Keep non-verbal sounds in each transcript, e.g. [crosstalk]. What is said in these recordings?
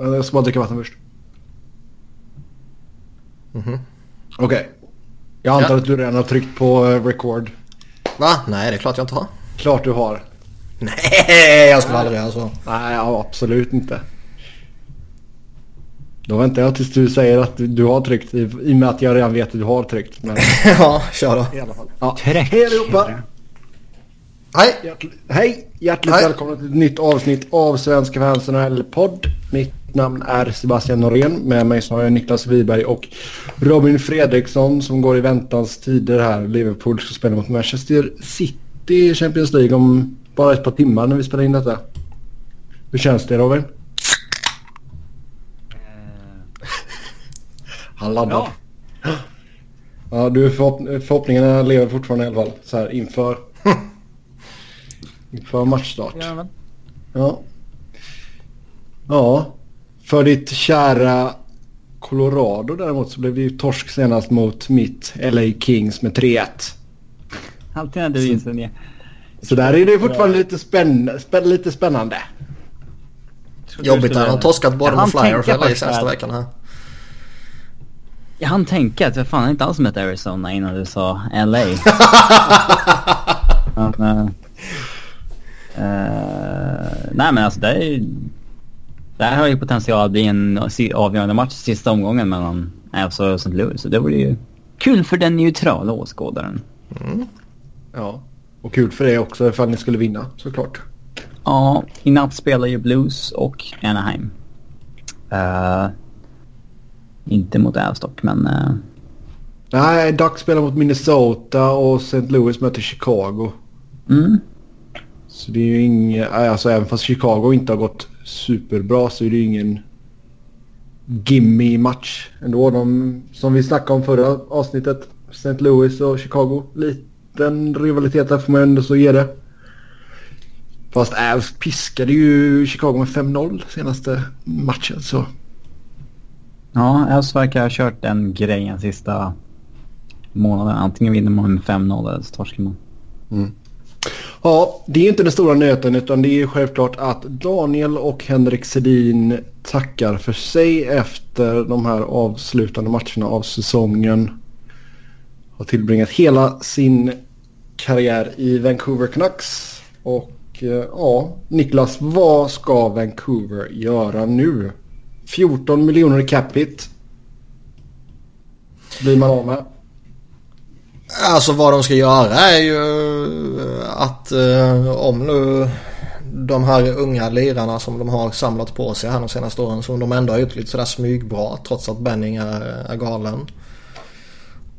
Jag ska bara dricka vatten först. Mhm. Okej. Jag antar Ja. att du redan har tryckt på eh, record. Va? Nej, det är klart jag inte har. Klart du har. Nej, jag skulle aldrig göra så. Nej, ja, absolut inte. Då väntar jag tills du säger att du, du har tryckt i, i och med att jag redan vet att du har tryckt. Men [laughs] ja, kör då. i alla fall. Ja. Träck. Hej allihopa! Hej! Hjärtl- hej! Hjärtligt Hej. välkomna till ett nytt avsnitt av Svenska fans NHL-podd. Mitt namn är Sebastian Norén. Med mig så har jag Niklas Wiberg och Robin Fredriksson som går i väntans tider här. Liverpool ska spela mot Manchester City i Champions League om bara ett par timmar när vi spelar in detta. Hur känns det Robin? Han laddar. Ja. Ja, du förhopp- förhoppningarna lever fortfarande i alla fall. Så här inför... [laughs] inför matchstart. Ja. Ja. För ditt kära Colorado däremot så blev det ju torsk senast mot mitt LA Kings med 3-1. Alltid när du inser det. Så där är det fortfarande lite, spänn spänn lite spännande. Jobbigt att han har torskat både med Flyers i först senaste veckan här. Jag hann tänka att jag fan inte alls mött Arizona innan du sa LA. [laughs] men, eh, nej men alltså det är ju... Det här har ju potential att bli en avgörande match sista omgången mellan Avs och St. Louis. Så det vore ju kul för den neutrala åskådaren. Ja. Och kul för det också ifall ni skulle vinna såklart. Ja, i natt spelar ju Blues och Anaheim. Eh, inte mot Avs dock, men... eh, Nej, Ducks spelar mot Minnesota och St. Louis möter Chicago. mm. Så det är ju inget... Alltså även fast Chicago inte har gått superbra så är det ju ingen gimme match ändå. De, som vi snackade om förra avsnittet. St. Louis och Chicago. Liten rivalitet där får man ändå så ge det. Fast Avs piskade ju Chicago med 5-0 senaste matchen så. Ja, Avs verkar ha kört den grejen sista månaden. Antingen vinner man med 5-0 eller så torskar man. Ja, det är inte den stora nöten utan det är självklart att Daniel och Henrik Sedin tackar för sig efter de här avslutande matcherna av säsongen. Har tillbringat hela sin karriär i Vancouver Canucks. Och eh, ja, Niklas, vad ska Vancouver göra nu? 14 miljoner i capita. Blir man av med. Alltså vad de ska göra är ju eh, att eh, om nu de här unga lirarna som de har samlat på sig här de senaste åren som de ändå har gjort lite sådär smygbra trots att Benning är, är galen.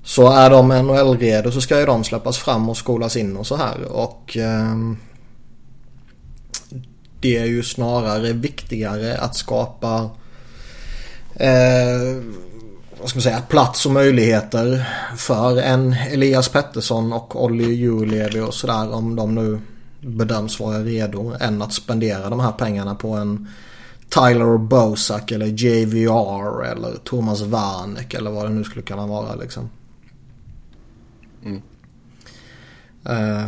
Så är de NHL-redo så ska ju de släppas fram och skolas in och så här och eh, det är ju snarare viktigare att skapa eh, vad ska man säga, plats och möjligheter för en Elias Pettersson och Olli Julevi och sådär om de nu bedöms vara redo än att spendera de här pengarna på en Tyler Bosak eller JVR eller Thomas Warneck eller vad det nu skulle kunna vara liksom. Eh,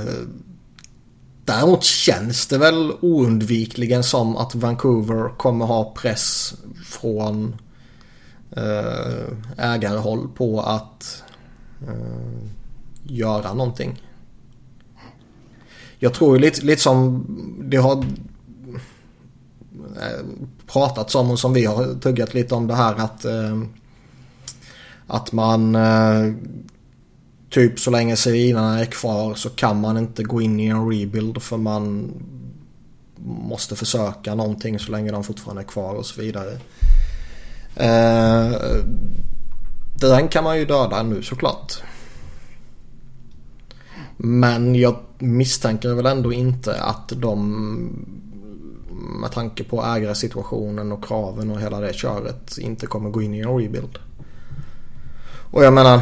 Däremot känns det väl oundvikligen som att Vancouver kommer ha press från Eh, ägarhåll på att eh, göra någonting. Jag tror ju lite, lite som det har eh, pratats om och som vi har tuggat lite om det här att eh, att man eh, typ så länge civilarna är kvar så kan man inte gå in i en rebuild för man måste försöka någonting så länge de fortfarande är kvar och så vidare. Eh, den kan man ju döda nu såklart. Men jag misstänker väl ändå inte att de med tanke på ägarsituationen och kraven och hela det köret inte kommer gå in i en rebuild. Och jag menar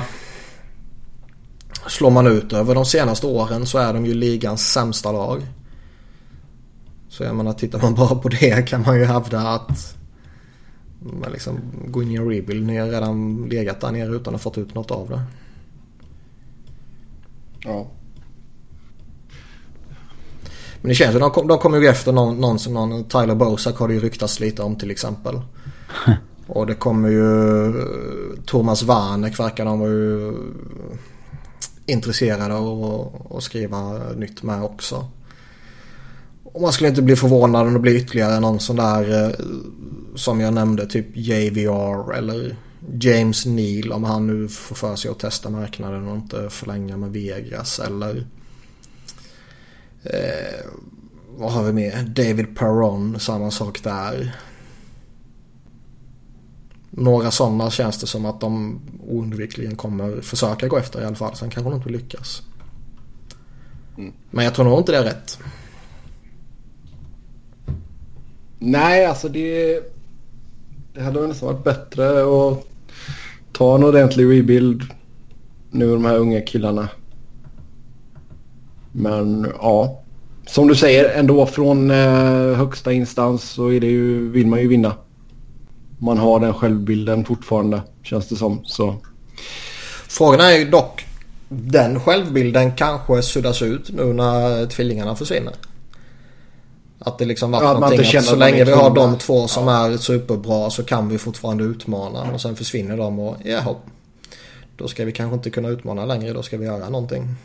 Slår man ut över de senaste åren så är de ju ligans sämsta lag. Så jag menar tittar man bara på det kan man ju hävda att man liksom gå in i en rebuild. Ni har redan legat där nere utan att fått ut något av det. Ja. Men det känns som de, de kommer ju efter någon, någon som någon Tyler Bosak har det ju ryktats lite om till exempel. [laughs] Och det kommer ju Thomas Warneck verkar de vara ju intresserade av att skriva nytt med också. Och man skulle inte bli förvånad om det blir ytterligare någon sån där eh, som jag nämnde typ JVR eller James Neal om han nu får för sig att testa marknaden och inte förlänga med Vegas eller eh, vad har vi med? David Perron, samma sak där. Några sådana känns det som att de oundvikligen kommer försöka gå efter i alla fall. Sen kanske de inte lyckas. Mm. Men jag tror nog inte det är rätt. Nej, alltså det... Det hade väl nästan varit bättre att ta en ordentlig rebuild nu de här unga killarna. Men ja, som du säger ändå från eh, högsta instans så är det ju, vill man ju vinna. Man har den självbilden fortfarande känns det som. Så. Frågan är ju dock den självbilden kanske suddas ut nu när tvillingarna försvinner. Att det liksom varit ja, någonting att så länge vi har de två som ja. är superbra så kan vi fortfarande utmana. Och sen försvinner de och jaha. Då ska vi kanske inte kunna utmana längre. Då ska vi göra någonting.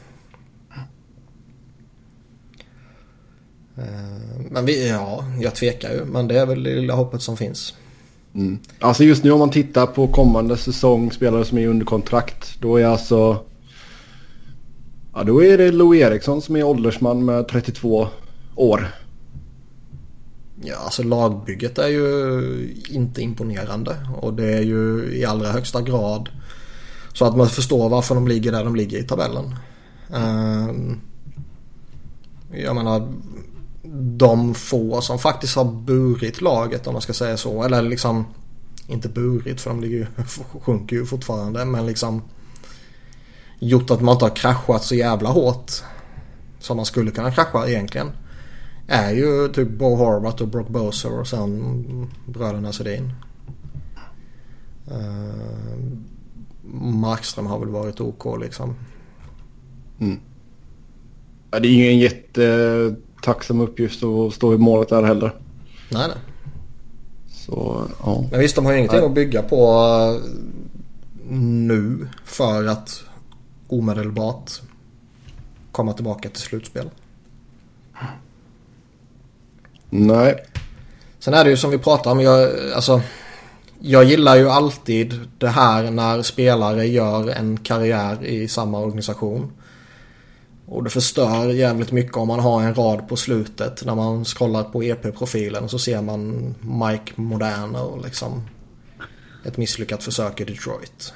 Eh, men vi, ja, jag tvekar ju. Men det är väl det lilla hoppet som finns. Mm. Alltså just nu om man tittar på kommande säsong, spelare som är under kontrakt. Då är alltså... Ja, då är det Lou Eriksson som är åldersman med 32 år. Ja, alltså lagbygget är ju inte imponerande. Och det är ju i allra högsta grad så att man förstår varför de ligger där de ligger i tabellen. Ehm, jag menar, de få som faktiskt har burit laget om man ska säga så. Eller liksom, inte burit för de ligger ju, [laughs] sjunker ju fortfarande. Men liksom gjort att man inte har kraschat så jävla hårt. Som man skulle kunna krascha egentligen är ju typ Bo Horvath och Brock Boser och sen bröderna Sedin. Uh, Markström har väl varit OK liksom. Mm. Ja, det är ju en jättetacksam uppgift att stå i målet där heller. Nej, nej. Så, ja. Men visst, de har ju ingenting nej. att bygga på eh, nu för att omedelbart komma tillbaka till slutspel. Nej. Sen är det ju som vi pratar om. Jag, alltså, jag gillar ju alltid det här när spelare gör en karriär i samma organisation. Och det förstör jävligt mycket om man har en rad på slutet när man scrollar på EP-profilen så ser man Mike Moderna och liksom ett misslyckat försök i Detroit.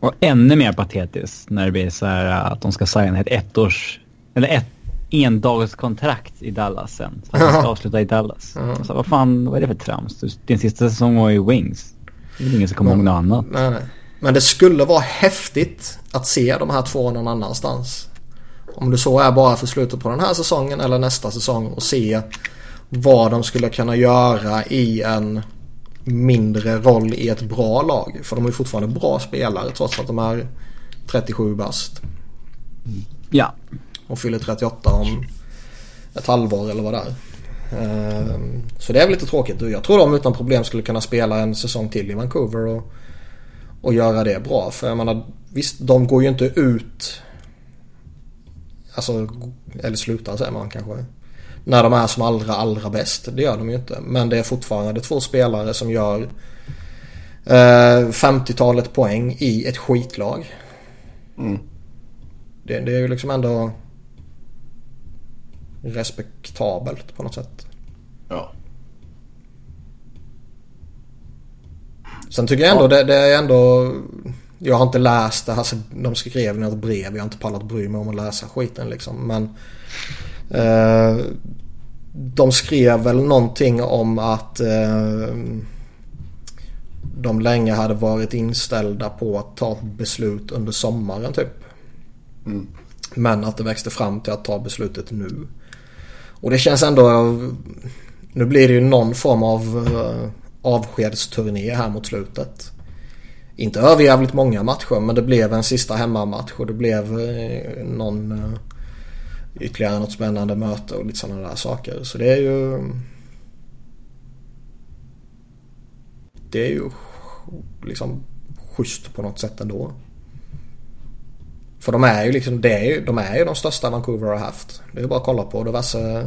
Och ännu mer patetiskt när det blir så här att de ska signa ett ettårs eller ett endagskontrakt i Dallas sen. Så att han ska avsluta i Dallas. Mm. Så vad fan, vad är det för trams? Din sista säsong var ju Wings. Det är ingen som kommer ihåg något annat. Nej, nej. Men det skulle vara häftigt att se de här två någon annanstans. Om det så är bara för slutet på den här säsongen eller nästa säsong och se vad de skulle kunna göra i en mindre roll i ett bra lag. För de är fortfarande bra spelare trots att de är 37 bast. Ja och fyller 38 om ett halvår eller vad det är. Ehm, så det är väl lite tråkigt. Jag tror de utan problem skulle kunna spela en säsong till i Vancouver och, och göra det bra. För jag menar, visst de går ju inte ut Alltså, eller slutar säger man kanske. När de är som allra, allra bäst. Det gör de ju inte. Men det är fortfarande två spelare som gör eh, 50-talet poäng i ett skitlag. Mm. Det, det, är ju liksom ändå respektabelt på något sätt. Ja. Sen tycker jag ändå ja. det, det, är ändå... Jag har inte läst det. Alltså, de skrev något brev. Jag har inte pallat bry mig om att läsa skiten liksom. Men... Eh, de skrev väl någonting om att eh, de länge hade varit inställda på att ta beslut under sommaren typ. Mm. Men att det växte fram till att ta beslutet nu. Och det känns ändå... Nu blir det ju någon form av eh, avskedsturné här mot slutet. Inte över jävligt många matcher men det blev en sista hemmamatch och det blev eh, någon eh, ytterligare något spännande möte och lite sådana där saker. Så det är ju... Det är ju liksom schysst på något sätt ändå. För de är ju liksom, det är ju, de är ju de största Vancouver har haft. Det är bara att kolla på diverse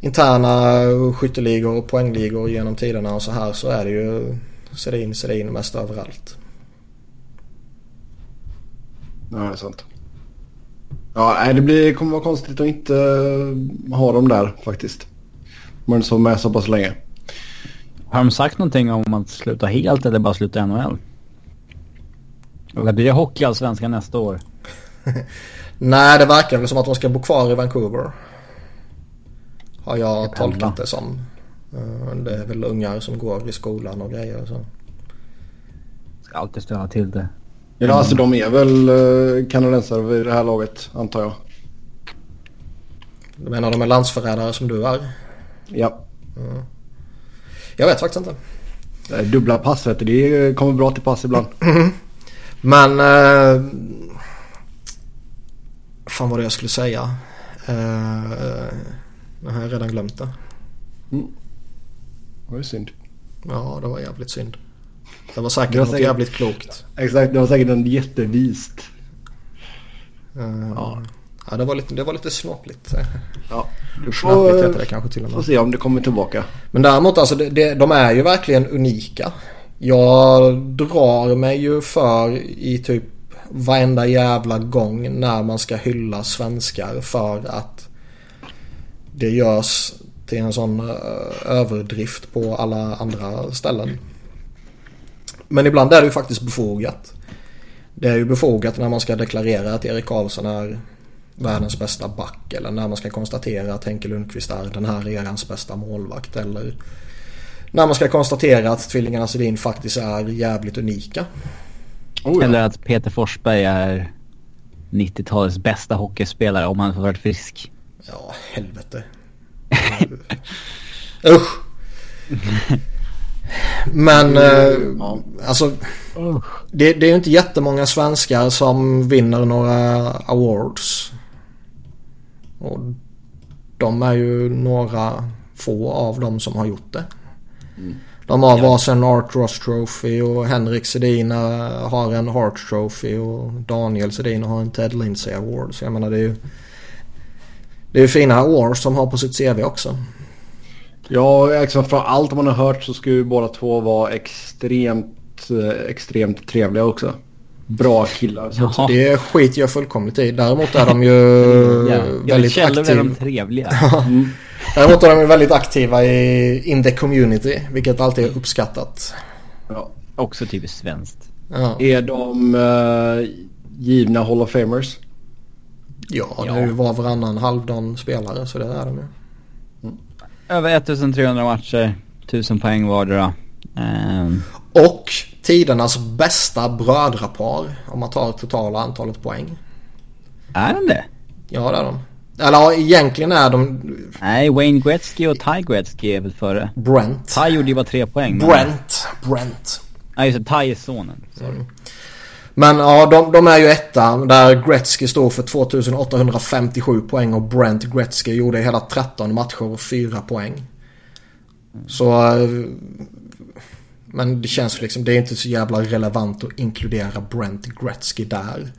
interna skytteligor och poängligor genom tiderna och så här så är det ju Sedin, Sedin mest överallt. Ja, det är sant. Ja, det blir, kommer vara konstigt att inte ha dem där faktiskt. Om man så med så pass länge. Har de sagt någonting om att sluta helt eller bara sluta NHL? Och blir det hockeyallsvenskan nästa år? [laughs] Nej, det verkar väl som att de ska bo kvar i Vancouver. Har jag tolkat det som. Eh, det är väl ungar som går i skolan och grejer och så. Ska alltid ställa till det. Ja, alltså de är väl uh, kanadensare vid det här laget antar jag. Du menar de är landsförrädare som du är? Ja. Mm. Jag vet faktiskt inte. Dubbla passrätter, det kommer bra till pass ibland. [clears throat] Men... Eh, fan vad det jag skulle säga. Eh, nu har jag redan glömt det. Mm. Det var ju synd. Ja, det var jävligt synd. Det var säkert det var något säkert, jävligt klokt. Exakt, det var säkert en jättevist. Uh, ja. ja, det var lite, det var lite snoppligt. Ja. Får, heter det kanske till och med. Får se om det kommer tillbaka. Men däremot alltså, det, det, de är ju verkligen unika. Jag drar mig ju för i typ varenda jävla gång när man ska hylla svenskar för att det görs till en sån eh, överdrift på alla andra ställen. Men ibland är det ju faktiskt befogat. Det är ju befogat när man ska deklarera att Erik Karlsson är världens bästa back eller när man ska konstatera att Henke Lundqvist är den här erans bästa målvakt eller när man ska konstatera att tvillingarna Sedin faktiskt är jävligt unika. Oh ja. Eller att Peter Forsberg är 90-talets bästa hockeyspelare om han får varit frisk. Ja, helvete. [laughs] Usch. Men [laughs] eh, alltså det, det är ju inte jättemånga svenskar som vinner några awards. Och de är ju några få av dem som har gjort det. De har ja. varsin Art Ross Trophy och Henrik Sedin har en Hart Trophy och Daniel Sedin har en Ted Lindsay Award. Så jag menar det är ju det är ju fina awards som har på sitt CV också. Ja, liksom från allt man har hört så ska ju båda två vara extremt, eh, extremt trevliga också. Bra killar. Så ja. Det skiter jag fullkomligt i. Däremot är de ju ja, väldigt aktiva. är de trevliga. [laughs] mm. Däremot är de väldigt aktiva i in the community, vilket alltid är uppskattat. Ja. Också typiskt svenskt. Ja. Är de uh, givna Hall of Famers? Ja, ja. det är ju var varannan halvdan spelare så det är de ju. Mm. Över 1300 matcher, 1000 poäng vardera. Um... Och tidernas bästa brödrapar om man tar totala antalet poäng. Är de det? Ja det är de. Eller egentligen är de... Nej, Wayne Gretzky och Ty Gretzky är väl före. Brent. Ty gjorde ju bara tre poäng. Brent. Men... Brent. Ja just det, Ty är sonen. Mm. Men ja, de, de, är ju etta där Gretzky står för 2857 poäng och Brent Gretzky gjorde hela 13 matcher och 4 poäng. Så... Eh, men det känns liksom, det är inte så jävla relevant att inkludera Brent Gretzky där.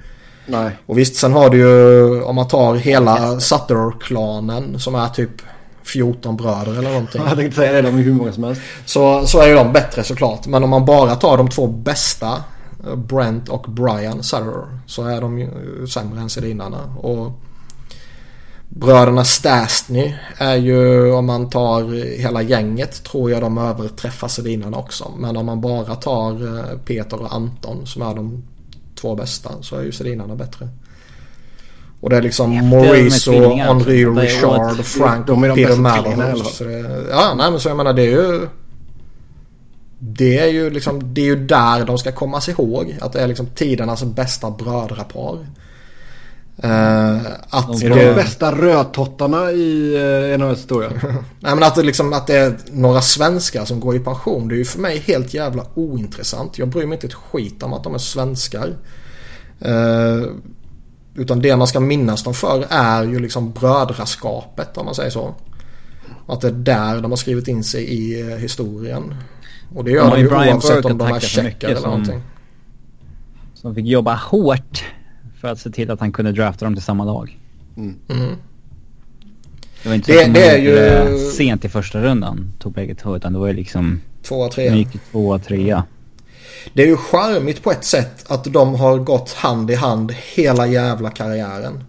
Nej. Och visst, sen har du ju om man tar hela Sutter-klanen som är typ 14 bröder eller någonting. [laughs] Jag tänkte säga det, de är hur många som helst. Så, så är ju de bättre såklart. Men om man bara tar de två bästa, eh, Brent och Brian Sutter, så är de ju sämre än Sedinarna. Och bröderna Stastny är ju, om man tar hela gänget, tror jag de överträffar Sedinarna också. Men om man bara tar eh, Peter och Anton som är de två bästa så är ju Sedinarna bättre. Och det är liksom ja, Maurice och Henri Richard och Frank de är de Peter Malahus. Ja, nej men så jag menar det är ju... Det är ju liksom, det är ju där de ska komma sig ihåg. Att det är liksom tidernas bästa brödrapar. Uh, att de är de bästa rödtottarna i uh, NHS historia. Nej men att det, liksom, att det är några svenskar som går i pension. Det är ju för mig helt jävla ointressant. Jag bryr mig inte ett skit om att de är svenskar. Uh, Utan det man ska minnas dem för är ju liksom brödraskapet om man säger så. Att det är där de har skrivit in sig i eh, historien. Och det gör de ju oavsett om de är checkar eller någonting. Som fick jobba hårt för att se till att han kunde drafta dem till samma lag. Mm. Mm. Det var inte så det, att de det är ju... sent i första rundan tog bägge två utan det var ju liksom... Tvåa, trea. Gick tvåa, trea. Det är ju charmigt på ett sätt att de har gått hand i hand hela jävla karriären.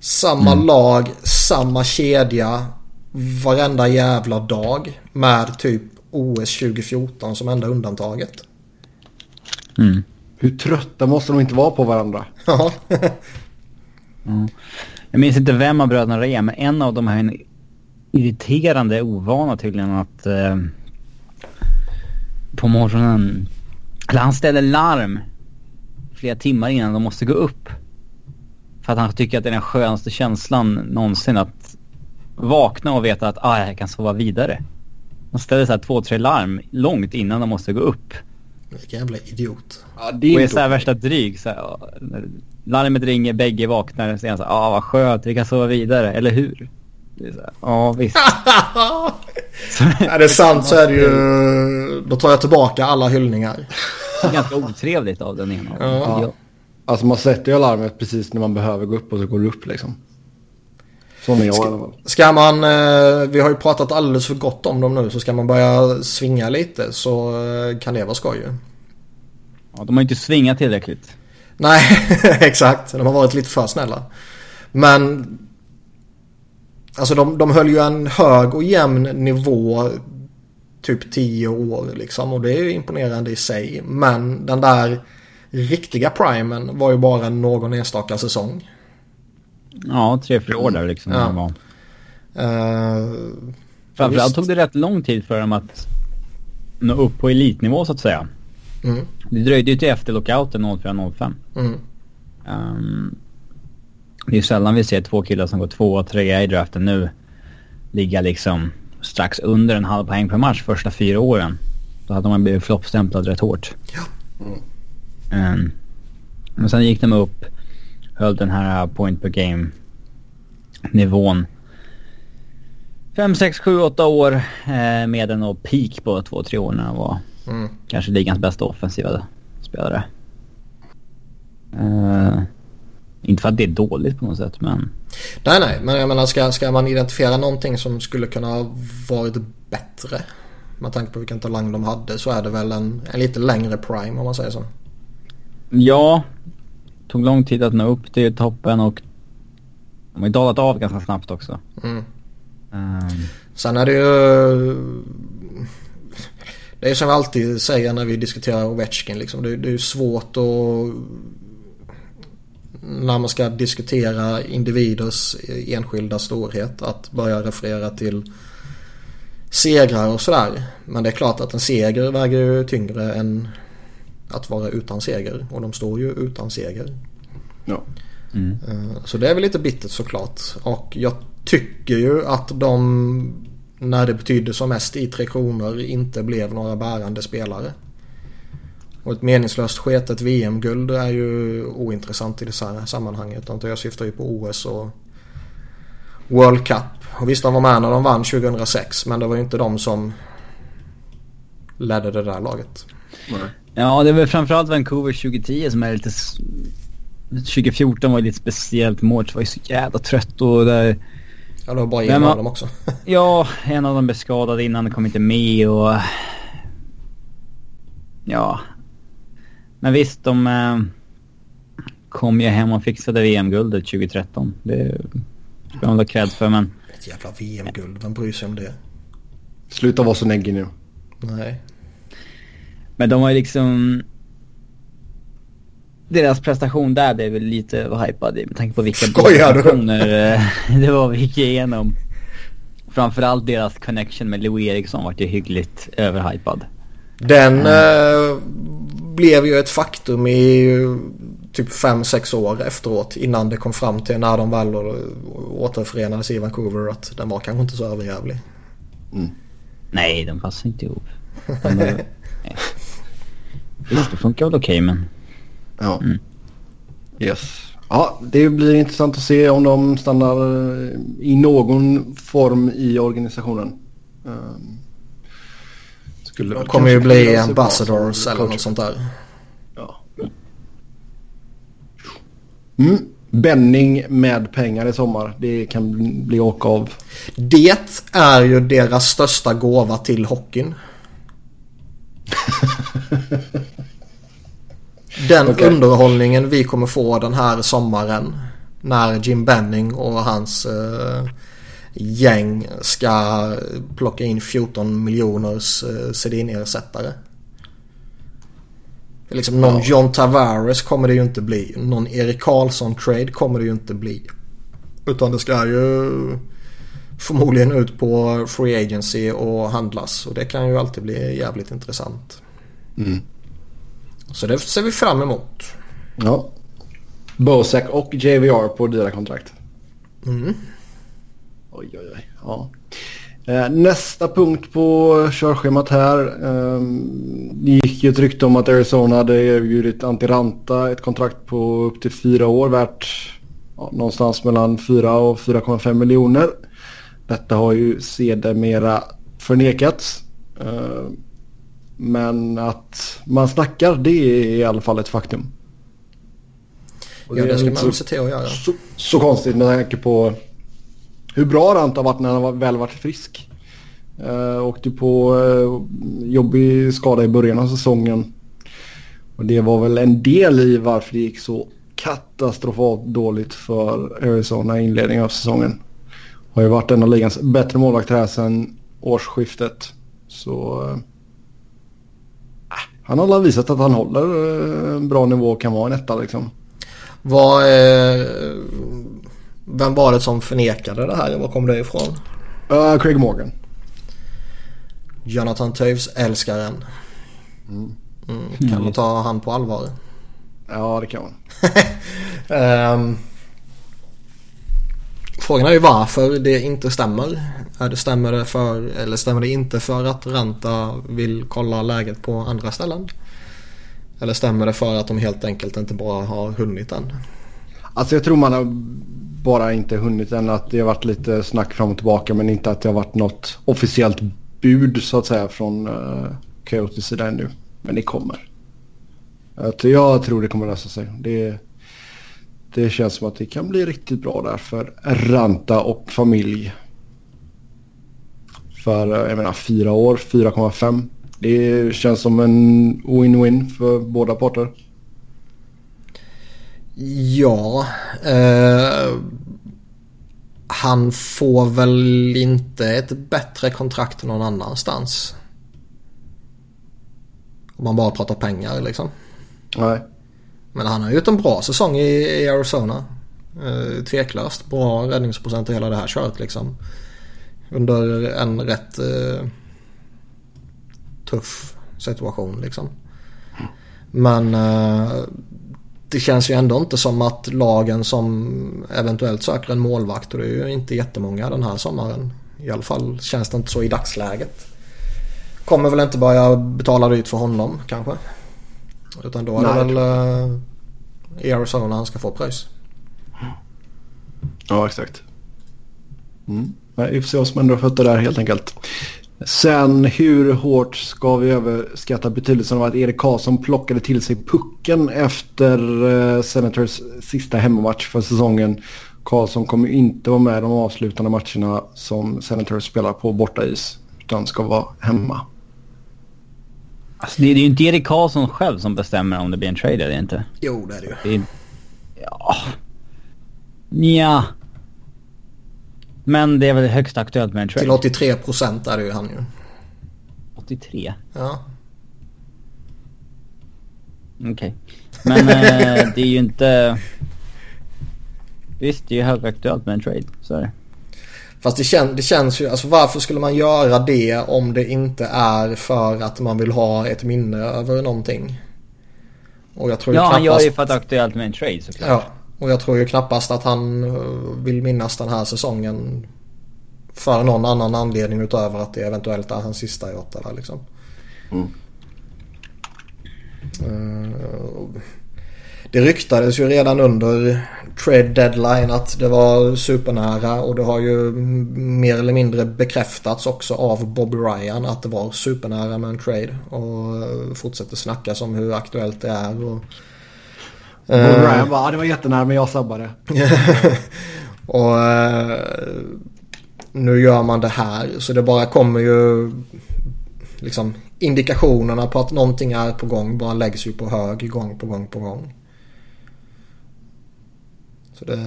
Samma mm. lag, samma kedja, varenda jävla dag. Med typ OS 2014 som enda undantaget. Mm. Hur trötta måste de inte vara på varandra? Ja. [laughs] mm. Jag minns inte vem av bröderna det är, men en av dem har en irriterande ovana tydligen att eh, på morgonen, eller han ställer larm flera timmar innan de måste gå upp. För att han tycker att det är den skönaste känslan någonsin att vakna och veta att ah, jag kan sova vidare. De ställer så här två, tre larm långt innan de måste gå upp. Vilken jävla idiot. Ja, det är och är så här värsta dryg. Så här, larmet ringer, bägge vaknar och säger så här, ah, vad skönt, vi kan sova vidare, eller hur? Ja, visst. [laughs] är det sant så är det ju... Då tar jag tillbaka alla hyllningar. Det är ganska otrevligt av den ena. Ja. Alltså man sätter ju alarmet precis när man behöver gå upp och så går det upp liksom. Är jag ska. Ska man, eh, vi har ju pratat alldeles för gott om dem nu, så ska man börja svinga lite så eh, kan det vara skoj ju. Ja, de har inte svingat tillräckligt. Nej, [laughs] exakt. De har varit lite för snälla. Men Alltså de, de höll ju en hög och jämn nivå typ 10 år liksom och det är ju imponerande i sig. Men den där riktiga primen var ju bara någon enstaka säsong. Ja, tre, fyra år där liksom. Ja. Var. Uh, Framförallt tog det rätt lång tid för dem att nå upp på elitnivå så att säga. Mm. Det dröjde ju till efter lockouten 04-05. Mm. Um, det är ju sällan vi ser två killar som går två och trea i draften nu ligga liksom strax under en halv poäng per match första fyra åren. Då hade man blivit floppstämplad rätt hårt. Ja. Mm. Um, men sen gick de upp, höll den här point per game nivån. 5, 6, 7, 8 år eh, med en peak på 2-3 år när han var mm. kanske ligans bästa offensiva spelare. Uh, inte för att det är dåligt på något sätt men... Nej nej men jag menar ska, ska man identifiera någonting som skulle kunna ha varit bättre. Med tanke på vilken talang de hade så är det väl en, en lite längre prime om man säger så. Ja. Tog lång tid att nå upp till toppen och de har ju dalat av ganska snabbt också. Mm. Um... Sen är det ju... Det är som vi alltid säger när vi diskuterar Ovechkin liksom. Det, det är svårt att när man ska diskutera individers enskilda storhet att börja referera till segrar och sådär. Men det är klart att en seger väger ju tyngre än att vara utan seger. Och de står ju utan seger. Ja. Mm. Eh, så det är väl lite bittert såklart. Och jag tycker ju att de när det betydde som mest i Tre Kronor inte blev några bärande spelare. Och ett meningslöst sketet VM-guld är ju ointressant i det här sammanhanget. Jag syftar ju på OS och World Cup. Och visst, de var med när de vann 2006. Men det var ju inte de som ledde det där laget. Ja, det är väl framförallt Vancouver 2010 som är lite... 2014 var ju lite speciellt. Mårts var ju så jävla trött och där... Ja, det var bara en av dem också. [laughs] ja, en av dem blev skadad innan, kom inte med och... Ja, men visst, de eh, kom ju hem och fixade VM-guldet 2013. Det ska man ha cred för, men... Ett jävla VM-guld, vem bryr sig om det? Sluta vara så neggig nu. Nej. Men de har ju liksom... Deras prestation där blev väl lite hypad med tanke på vilka prestationer eh, [laughs] det var vi gick igenom. Framförallt deras connection med Louis Eriksson vart ju hyggligt överhypad. Den mm. eh, blev ju ett faktum i typ 5-6 år efteråt innan det kom fram till när de väl återförenades i Vancouver att den var kanske inte så överjävlig. Mm. Nej, de passar inte ihop. [laughs] De är, [laughs] Visst, det funkar väl okej okay, men... Ja. Mm. Yes. Ja, det blir intressant att se om de stannar eh, i någon form i organisationen. Um, skulle de kommer ju bli ambassadors eller något sånt där. Ja. Mm. Benning med pengar i sommar. Det kan bli åka av. Det är ju deras största gåva till hockeyn. [laughs] Den okay. underhållningen vi kommer få den här sommaren. När Jim Benning och hans uh, gäng ska plocka in 14 miljoners uh, sedin-ersättare. Liksom någon ja. John Tavares kommer det ju inte bli. Någon Erik Karlsson-trade kommer det ju inte bli. Utan det ska ju förmodligen ut på Free Agency och handlas. Och det kan ju alltid bli jävligt intressant. Mm. Så det ser vi fram emot. Ja. Bosek och JVR på dyra kontrakt. Mm. Oj, oj, oj. Ja. Eh, nästa punkt på körschemat här. Eh, det gick ju ett rykte om att Arizona hade erbjudit Antiranta ett kontrakt på upp till fyra år värt ja, någonstans mellan 4 och 4,5 miljoner. Detta har ju sedermera förnekats. Eh, men att man snackar det är i alla fall ett faktum. Och ja det ska man se till att göra. Så, så konstigt med tanke på hur bra Rant har varit när han väl varit frisk. Uh, åkte på uh, jobbig skada i början av säsongen. Och det var väl en del i varför det gick så katastrofalt dåligt för Arizona i inledningen av säsongen. Har ju varit en av ligans bättre målvakter här sedan årsskiftet. Så uh, han har visat att han håller en bra nivå och kan vara en etta liksom. Vad, eh, vem var det som förnekade det här? Var kom det ifrån? Uh, Craig Morgan. Jonathan Toews älskaren. Mm. Mm, kan man ta han på allvar? Ja, det kan man. um, [laughs] frågan är ju varför det inte stämmer. Är det stämmer det för, eller stämmer det inte för att Ranta vill kolla läget på andra ställen? Eller stämmer det för att de helt enkelt inte bara har hunnit än? Alltså jag tror man har bara inte hunnit än. Att det har varit lite snack fram och tillbaka men inte att det har varit något officiellt bud så att säga från uh, Coyotes sida ännu. Men det kommer. Jag tror det kommer lösa sig. Det, det känns som att det kan bli riktigt bra där för Ranta och familj. För jag menar fyra år, 4,5. Det känns som en win-win för båda parter. Ja. Eh, han får väl inte ett bättre kontrakt någon annanstans. Om man bara pratar pengar liksom. Nej. Men han har gjort en bra säsong i, i Arizona. Eh, tveklöst. Bra räddningsprocent i hela det här köret liksom. Under en rätt eh, tuff situation liksom. Men eh, det känns ju ändå inte som att lagen som eventuellt söker en målvakt och det är ju inte jättemånga den här sommaren. I alla fall känns det inte så i dagsläget. Kommer väl inte börja betala dyrt för honom kanske. Utan då är det väl uh, i Arizona han ska få pris. Ja exakt. Mm. Vi får se vad som ändrar fötter där helt enkelt. Sen hur hårt ska vi överskatta betydelsen av att Erik Karlsson plockade till sig pucken efter uh, Senators sista hemmamatch för säsongen. Karlsson kommer inte vara med de avslutande matcherna som Senators spelar på bortais. Utan ska vara hemma. Alltså det är ju inte Erik Karlsson själv som bestämmer om det blir en trade eller inte. Jo det är det ju. Det är, ja. Nja. Men det är väl högst aktuellt med en trade. Till 83 procent är det ju han ju. 83? Ja. Okej. Okay. Men eh, det är ju inte... Visst, det är ju högaktuellt med en trade. Så är det. Fast det, kän, det känns ju, alltså varför skulle man göra det om det inte är för att man vill ha ett minne över någonting? Och jag tror ja, knappast... han gör ju för att aktuellt med en trade såklart. Ja, och jag tror ju knappast att han eh, vill minnas den här säsongen för någon annan anledning utöver att det eventuellt är hans sista i Ottawa liksom. Mm. Uh, det ryktades ju redan under trade deadline att det var supernära och det har ju mer eller mindre bekräftats också av Bobby Ryan att det var supernära med en trade och fortsätter snacka om hur aktuellt det är. Och, Bobby uh, Ryan bara, det var jättenära men jag sabbade. [laughs] och uh, nu gör man det här så det bara kommer ju liksom indikationerna på att någonting är på gång bara läggs ju på hög gång på gång på gång. Så det,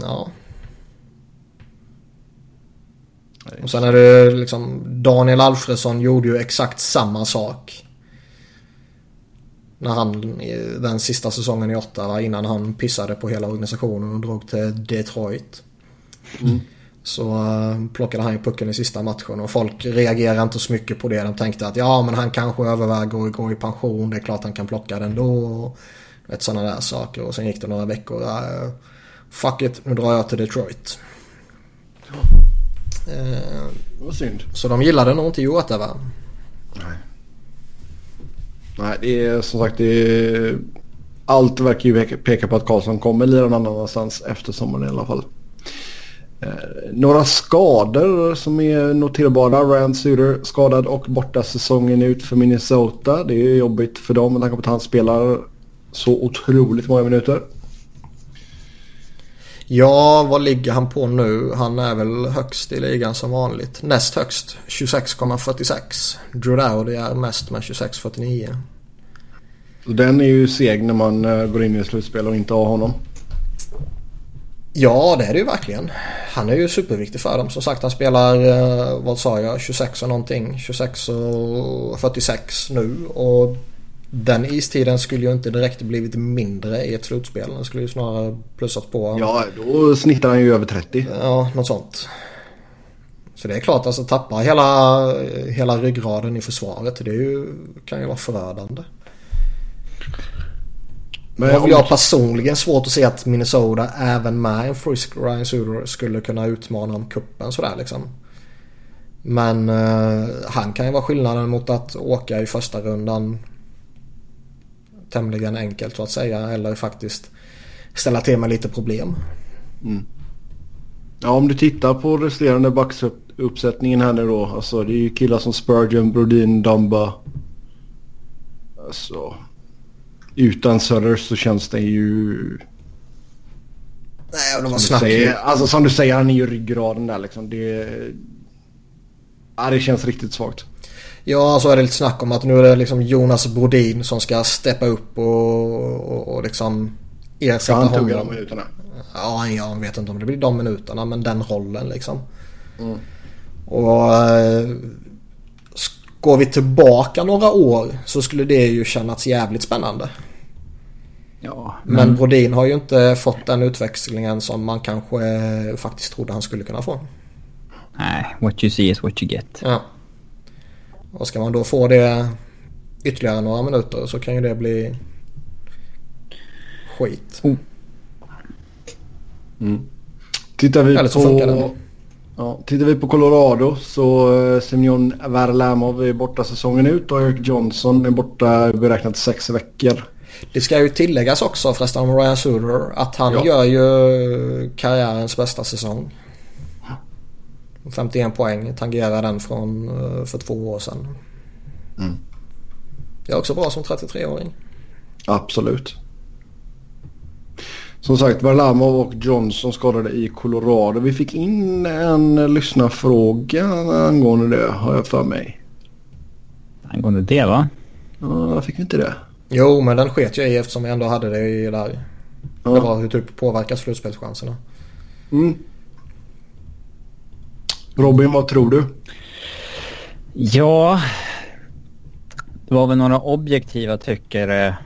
ja. Och sen är det liksom Daniel Alfredsson gjorde ju exakt samma sak. När han, den sista säsongen i Ottawa innan han pissade på hela organisationen och drog till Detroit. Mm. Så uh, plockade han ju pucken i sista matchen och folk reagerade inte så mycket på det. De tänkte att ja men han kanske överväger att gå i pension. Det är klart han kan plocka den då. Vet, sådana där saker. Och sen gick det några veckor. Uh, fuck it, nu drar jag till Detroit. Uh, Vad synd. Så de gillade nog inte där va? Nej. Nej, det är som sagt det är... Allt verkar ju peka på att Karlsson kommer lira någon annanstans efter sommaren i alla fall. Eh, några skador som är noterbara. Rand Suter skadad och borta säsongen ut för Minnesota. Det är jobbigt för dem med tanke på att han spelar så otroligt många minuter. Ja, vad ligger han på nu? Han är väl högst i ligan som vanligt. Näst högst 26,46. Drew Dowdy är mest med 26,49. Den är ju seg när man eh, går in i slutspel och inte har honom. Ja, det är det ju verkligen. Han är ju superviktig för dem. Som sagt, han spelar, eh, vad sa jag, 26 och någonting. 26 och 46 nu. Och den istiden skulle ju inte direkt blivit mindre i ett slutspel. Den skulle ju snarare plussat på. Ja, då snittar han ju över 30. Ja, något sånt. Så det är klart, alltså tappa hela, hela ryggraden i försvaret. Det är ju, kan ju vara förödande. Men har jag personligen svårt att se att Minnesota även med en frisk Ryan Suter skulle kunna utmana om kuppen sådär liksom. Men uh, han kan ju vara skillnaden mot att åka i första rundan tämligen enkelt så att säga. Eller faktiskt ställa till med lite problem. Mm. Ja om du tittar på resterande backsuppsättningen här nu då. Alltså det är ju killar som Spurgeon, Brodin, Dumba. Alltså utan Sutters så känns det ju... Nej, de var snackigt. Alltså som du säger, han är ju ryggraden där liksom. Det... Ja, det känns riktigt svagt. Ja, så är det lite snack om att nu är det liksom Jonas Brodin som ska steppa upp och, och, och liksom ersätta honom. Han tog de minuterna. Ja, jag vet inte om det blir de minuterna, men den rollen liksom. Mm. Och äh, går vi tillbaka några år så skulle det ju kännas jävligt spännande. Ja, men... men Brodin har ju inte fått den utväxlingen som man kanske faktiskt trodde han skulle kunna få. Nej, what you see is what you get. Ja. Och ska man då få det ytterligare några minuter så kan ju det bli skit. Oh. Mm. Tittar vi Eller så på... funkar. Ja, tittar vi på Colorado så uh, Semyon Varlamov är borta säsongen ut och Eric Johnson är borta beräknat sex veckor. Det ska ju tilläggas också förresten om Ryan Suter att han ja. gör ju karriärens bästa säsong. 51 poäng tangerar den från eh, för två år sedan. Mm. Det är också bra som 33-åring. Absolut. Som sagt, Varlamov och Johnson skadade i Colorado. Vi fick in en lyssnarfråga angående det, har jag för mig. Angående det, va? Ja, fick vi inte det? Jo, men den sket jag i eftersom jag ändå hade det i där. Ja. Det var hur typ påverkas slutspelschanserna. Mm. Robin, vad tror du? Ja, det var väl några objektiva tyckare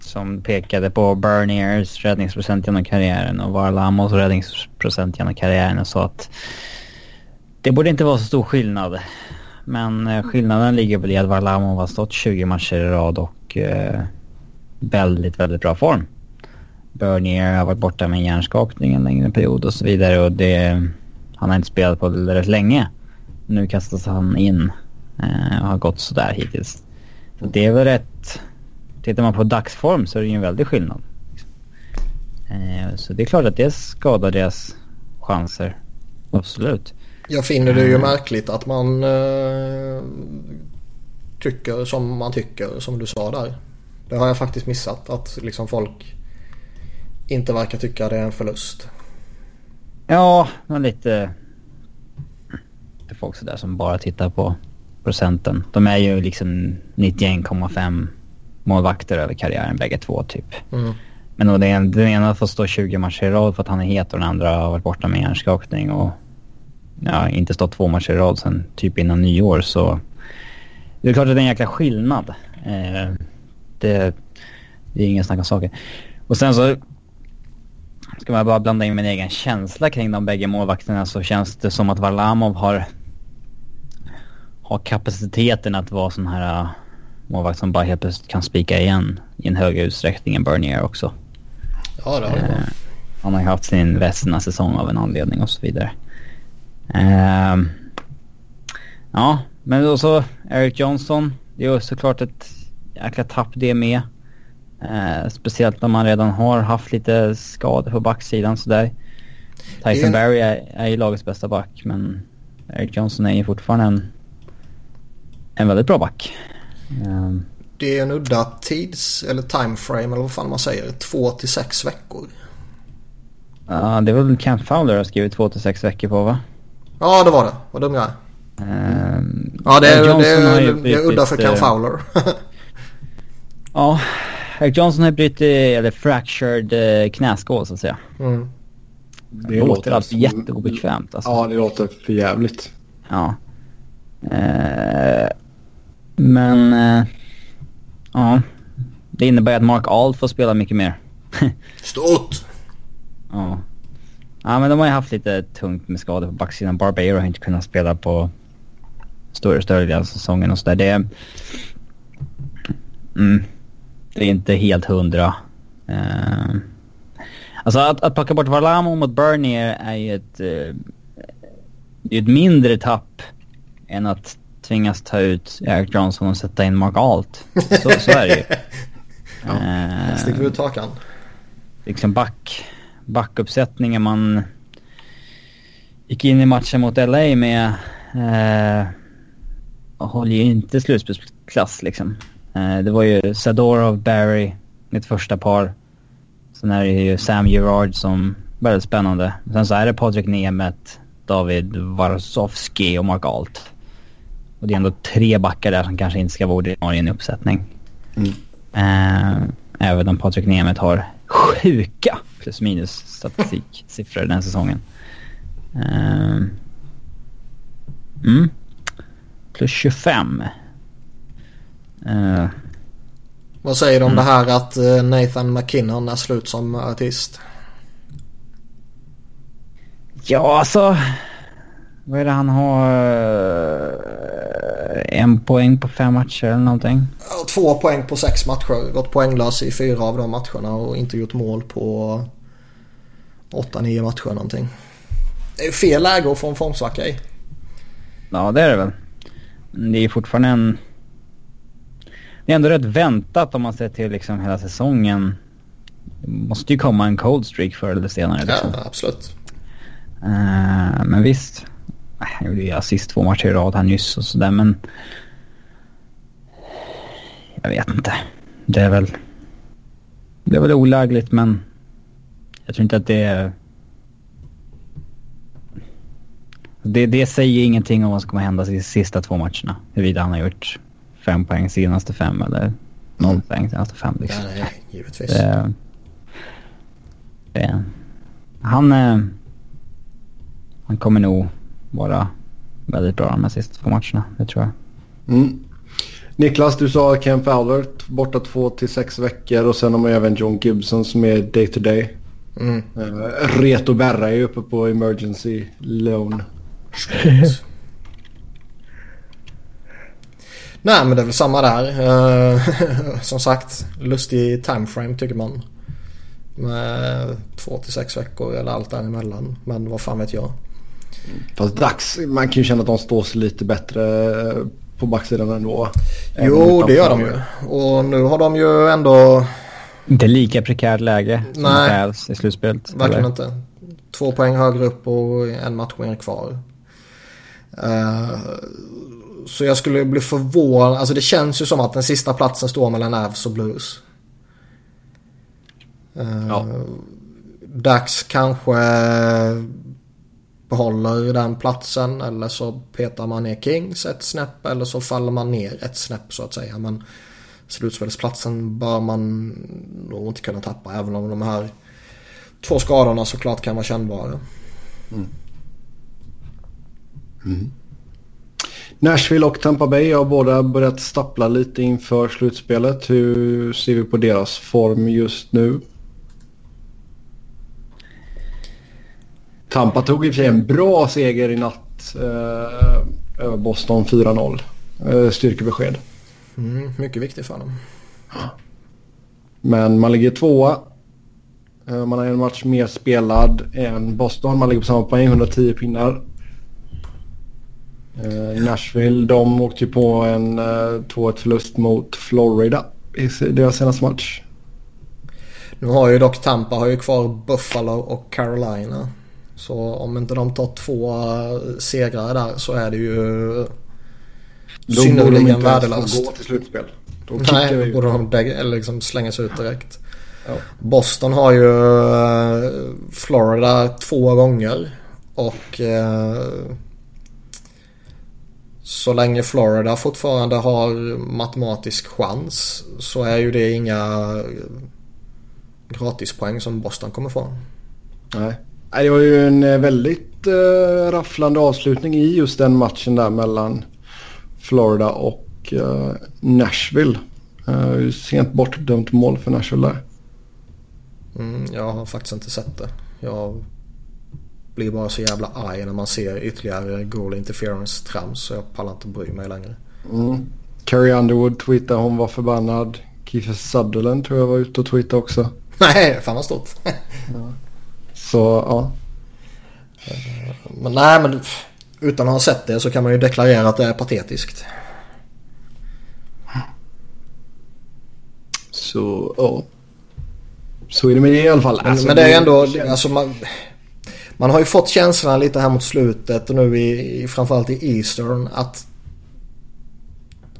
som pekade på Berniers räddningsprocent genom karriären och Varlamos räddningsprocent genom karriären och sa att det borde inte vara så stor skillnad. Men eh, skillnaden ligger väl i att Varlamov har stått 20 matcher i rad och eh, väldigt, väldigt bra form. Bernier har varit borta med en hjärnskakning en längre period och så vidare och det, han har inte spelat på det rätt länge. Nu kastas han in eh, och har gått sådär hittills. Så det är väl rätt Tittar man på dagsform så är det ju en väldig skillnad. Eh, så det är klart att det skadar deras chanser. Absolut. Jag finner det ju mm. märkligt att man uh, tycker som man tycker som du sa där. Det har jag faktiskt missat att liksom folk inte verkar tycka det är en förlust. Ja, men lite... Det är folk sådär som bara tittar på procenten. De är ju liksom 91,5 målvakter över karriären bägge två typ. Mm. Men då den, den ena får stå 20 matcher i rad för att han är het och den andra har varit borta med hjärnskakning och ja, inte stått två matcher i rad sen typ innan nyår så det är klart att det är en jäkla skillnad. Eh, det, det är ingen snack om saker. Och sen så ska man bara blanda in min egen känsla kring de bägge målvakterna så känns det som att Varlamov har, har kapaciteten att vara sån här uh, målvakt som bara helt plötsligt kan spika igen i en högre utsträckning än Bernier också. Ja, det har eh, Han har ju haft sin västsna säsong av en anledning och så vidare. Eh, ja, men då så Eric Johnson. Det är ju såklart ett jäkla tapp det med. Eh, speciellt när man redan har haft lite skador på backsidan sådär. Tyson en... Barry är, är ju lagets bästa back men Eric Johnson är ju fortfarande en, en väldigt bra back. Um, det är en udda tids eller timeframe eller vad fan man säger. Två till sex veckor. Ja, det är väl Camp Fowler har skrivit två till sex veckor på va? Ja, det var det. Vad dum jag är. Um, ja, det är, det är, det är udda för Camp eh, Fowler. [laughs] ja, Eric Johnson har brutit, eller fractured eh, knäskål så att säga. Mm. Det, det låter alltså som... jätteobekvämt. Alltså. Ja, det låter för jävligt. Ja. Uh, men... Uh, ja. Det innebär att Mark Alt får spela mycket mer. [laughs] Stort! Ja. Ja men de har ju haft lite tungt med skador på backsidan. Barbero har inte kunnat spela på större större delen av säsongen och sådär. Det... Mm det är inte helt hundra. Uh, alltså att, att plocka bort Varlamo mot Bernier är ju ett, uh, ett mindre tapp än att tvingas ta ut Eric Johnson och sätta in Mark Alt. Så, så är det ju. [laughs] ja, uh, sticker vi ut hakan. Liksom back, backuppsättningen man gick in i matchen mot LA med uh, håller ju inte slutspelsklass liksom. Eh, det var ju Sadorov, Barry, mitt första par. Sen är det ju Sam Gerard som väldigt spännande. Sen så är det Patrik Nemeth, David Varsovski och Mark Alt. Och det är ändå tre backar där som kanske inte ska vara ordinarie i en uppsättning. Mm. Uh, även om Patrik Nemeth har sjuka plus minus statistiksiffror [laughs] den säsongen. Uh, mm. Plus 25 Uh, Vad säger du om mm. det här att eh, Nathan McKinnon är slut som artist? Ja, alltså. Vad är det han har? Eh, en poäng på fem matcher eller någonting? Två poäng på sex matcher. Gått poänglös i fyra av de matcherna och inte gjort mål på åtta, nio matcher någonting. Det är fel läge att få en formsvacka i. Ja, det är det väl. Det är fortfarande en det är ändå rätt väntat om man ser till liksom hela säsongen. Det måste ju komma en cold streak förr eller senare. Liksom. Ja, absolut. Uh, men visst. Jag gjorde ju assist två matcher i rad här nyss och sådär men... Jag vet inte. Det är väl... Det är väl olägligt men... Jag tror inte att det är... Det, det säger ingenting om vad som kommer hända de sista två matcherna. Huruvida han har gjort fem poäng senaste fem eller noll mm. poäng senaste fem. Liksom. Ja, nej, givetvis. Det, det, han, eh, han kommer nog vara väldigt bra de här sista två matcherna, det tror jag. Mm. Niklas, du sa Ken Fowler borta två till sex veckor och sen har man även John Gibson som är day to day. Mm. Uh, Reto Berra är uppe på emergency loan. Nej men det är väl samma där. Uh, [laughs] som sagt, lustig timeframe tycker man. Med två till sex veckor eller allt däremellan. Men vad fan vet jag. Fast dags, man kan ju känna att de står sig lite bättre eh, på backsidan ändå. Jo, det gör de ju. Och nu har de ju ändå Inte lika prekärt läge som Nej. i slutspelet. Verkligen eller? inte. Två poäng högre upp och en match mer kvar. Eh, så jag skulle bli förvånad. Alltså det känns ju som att den sista platsen står mellan Avs och Blues. Ja. Dags kanske behåller den platsen eller så petar man ner Kings ett snäpp eller så faller man ner ett snäpp så att säga. Men slutspelsplatsen bör man nog inte kunna tappa även om de här två skadorna såklart kan vara kännbara. Nashville och Tampa Bay har båda börjat stappla lite inför slutspelet. Hur ser vi på deras form just nu? Tampa tog i och för sig en bra seger i natt eh, över Boston 4-0. Eh, styrkebesked. Mm, mycket viktigt för dem. Men man ligger tvåa. Eh, Man har en match mer spelad än Boston. Man ligger på samma poäng, 110 pinnar. Eh, Nashville, de åkte ju på en eh, 2-1 förlust mot Florida i deras senaste match. Nu har ju dock Tampa har ju kvar Buffalo och Carolina. Så om inte de tar två eh, segrar där så är det ju Då borde de synnerligen inte värdelöst. gå till slutspel. Då Nej, då borde de eller liksom slängas ut direkt. Ja. Boston har ju eh, Florida två gånger. Och eh, så länge Florida fortfarande har matematisk chans så är ju det inga gratispoäng som Boston kommer få. Nej. Det var ju en eh, väldigt eh, rafflande avslutning i just den matchen där mellan Florida och eh, Nashville. Eh, sent bortdömt mål för Nashville där. Mm, jag har faktiskt inte sett det. Jag blir bara så jävla arg när man ser ytterligare goal interference trams så jag pallar inte bry mig längre. Mm. Carrie Underwood tweetade hon var förbannad. Kiefer Sutherland tror jag var ute och tweetade också. [laughs] Nej, fan vad stort. Så ja. men nej men utan att ha sett det så kan man ju deklarera att det är patetiskt. Så ja. Så är det med det i alla fall. Alltså, men det är ju ändå, alltså man, man har ju fått känslan lite här mot slutet och nu i, framförallt i Eastern att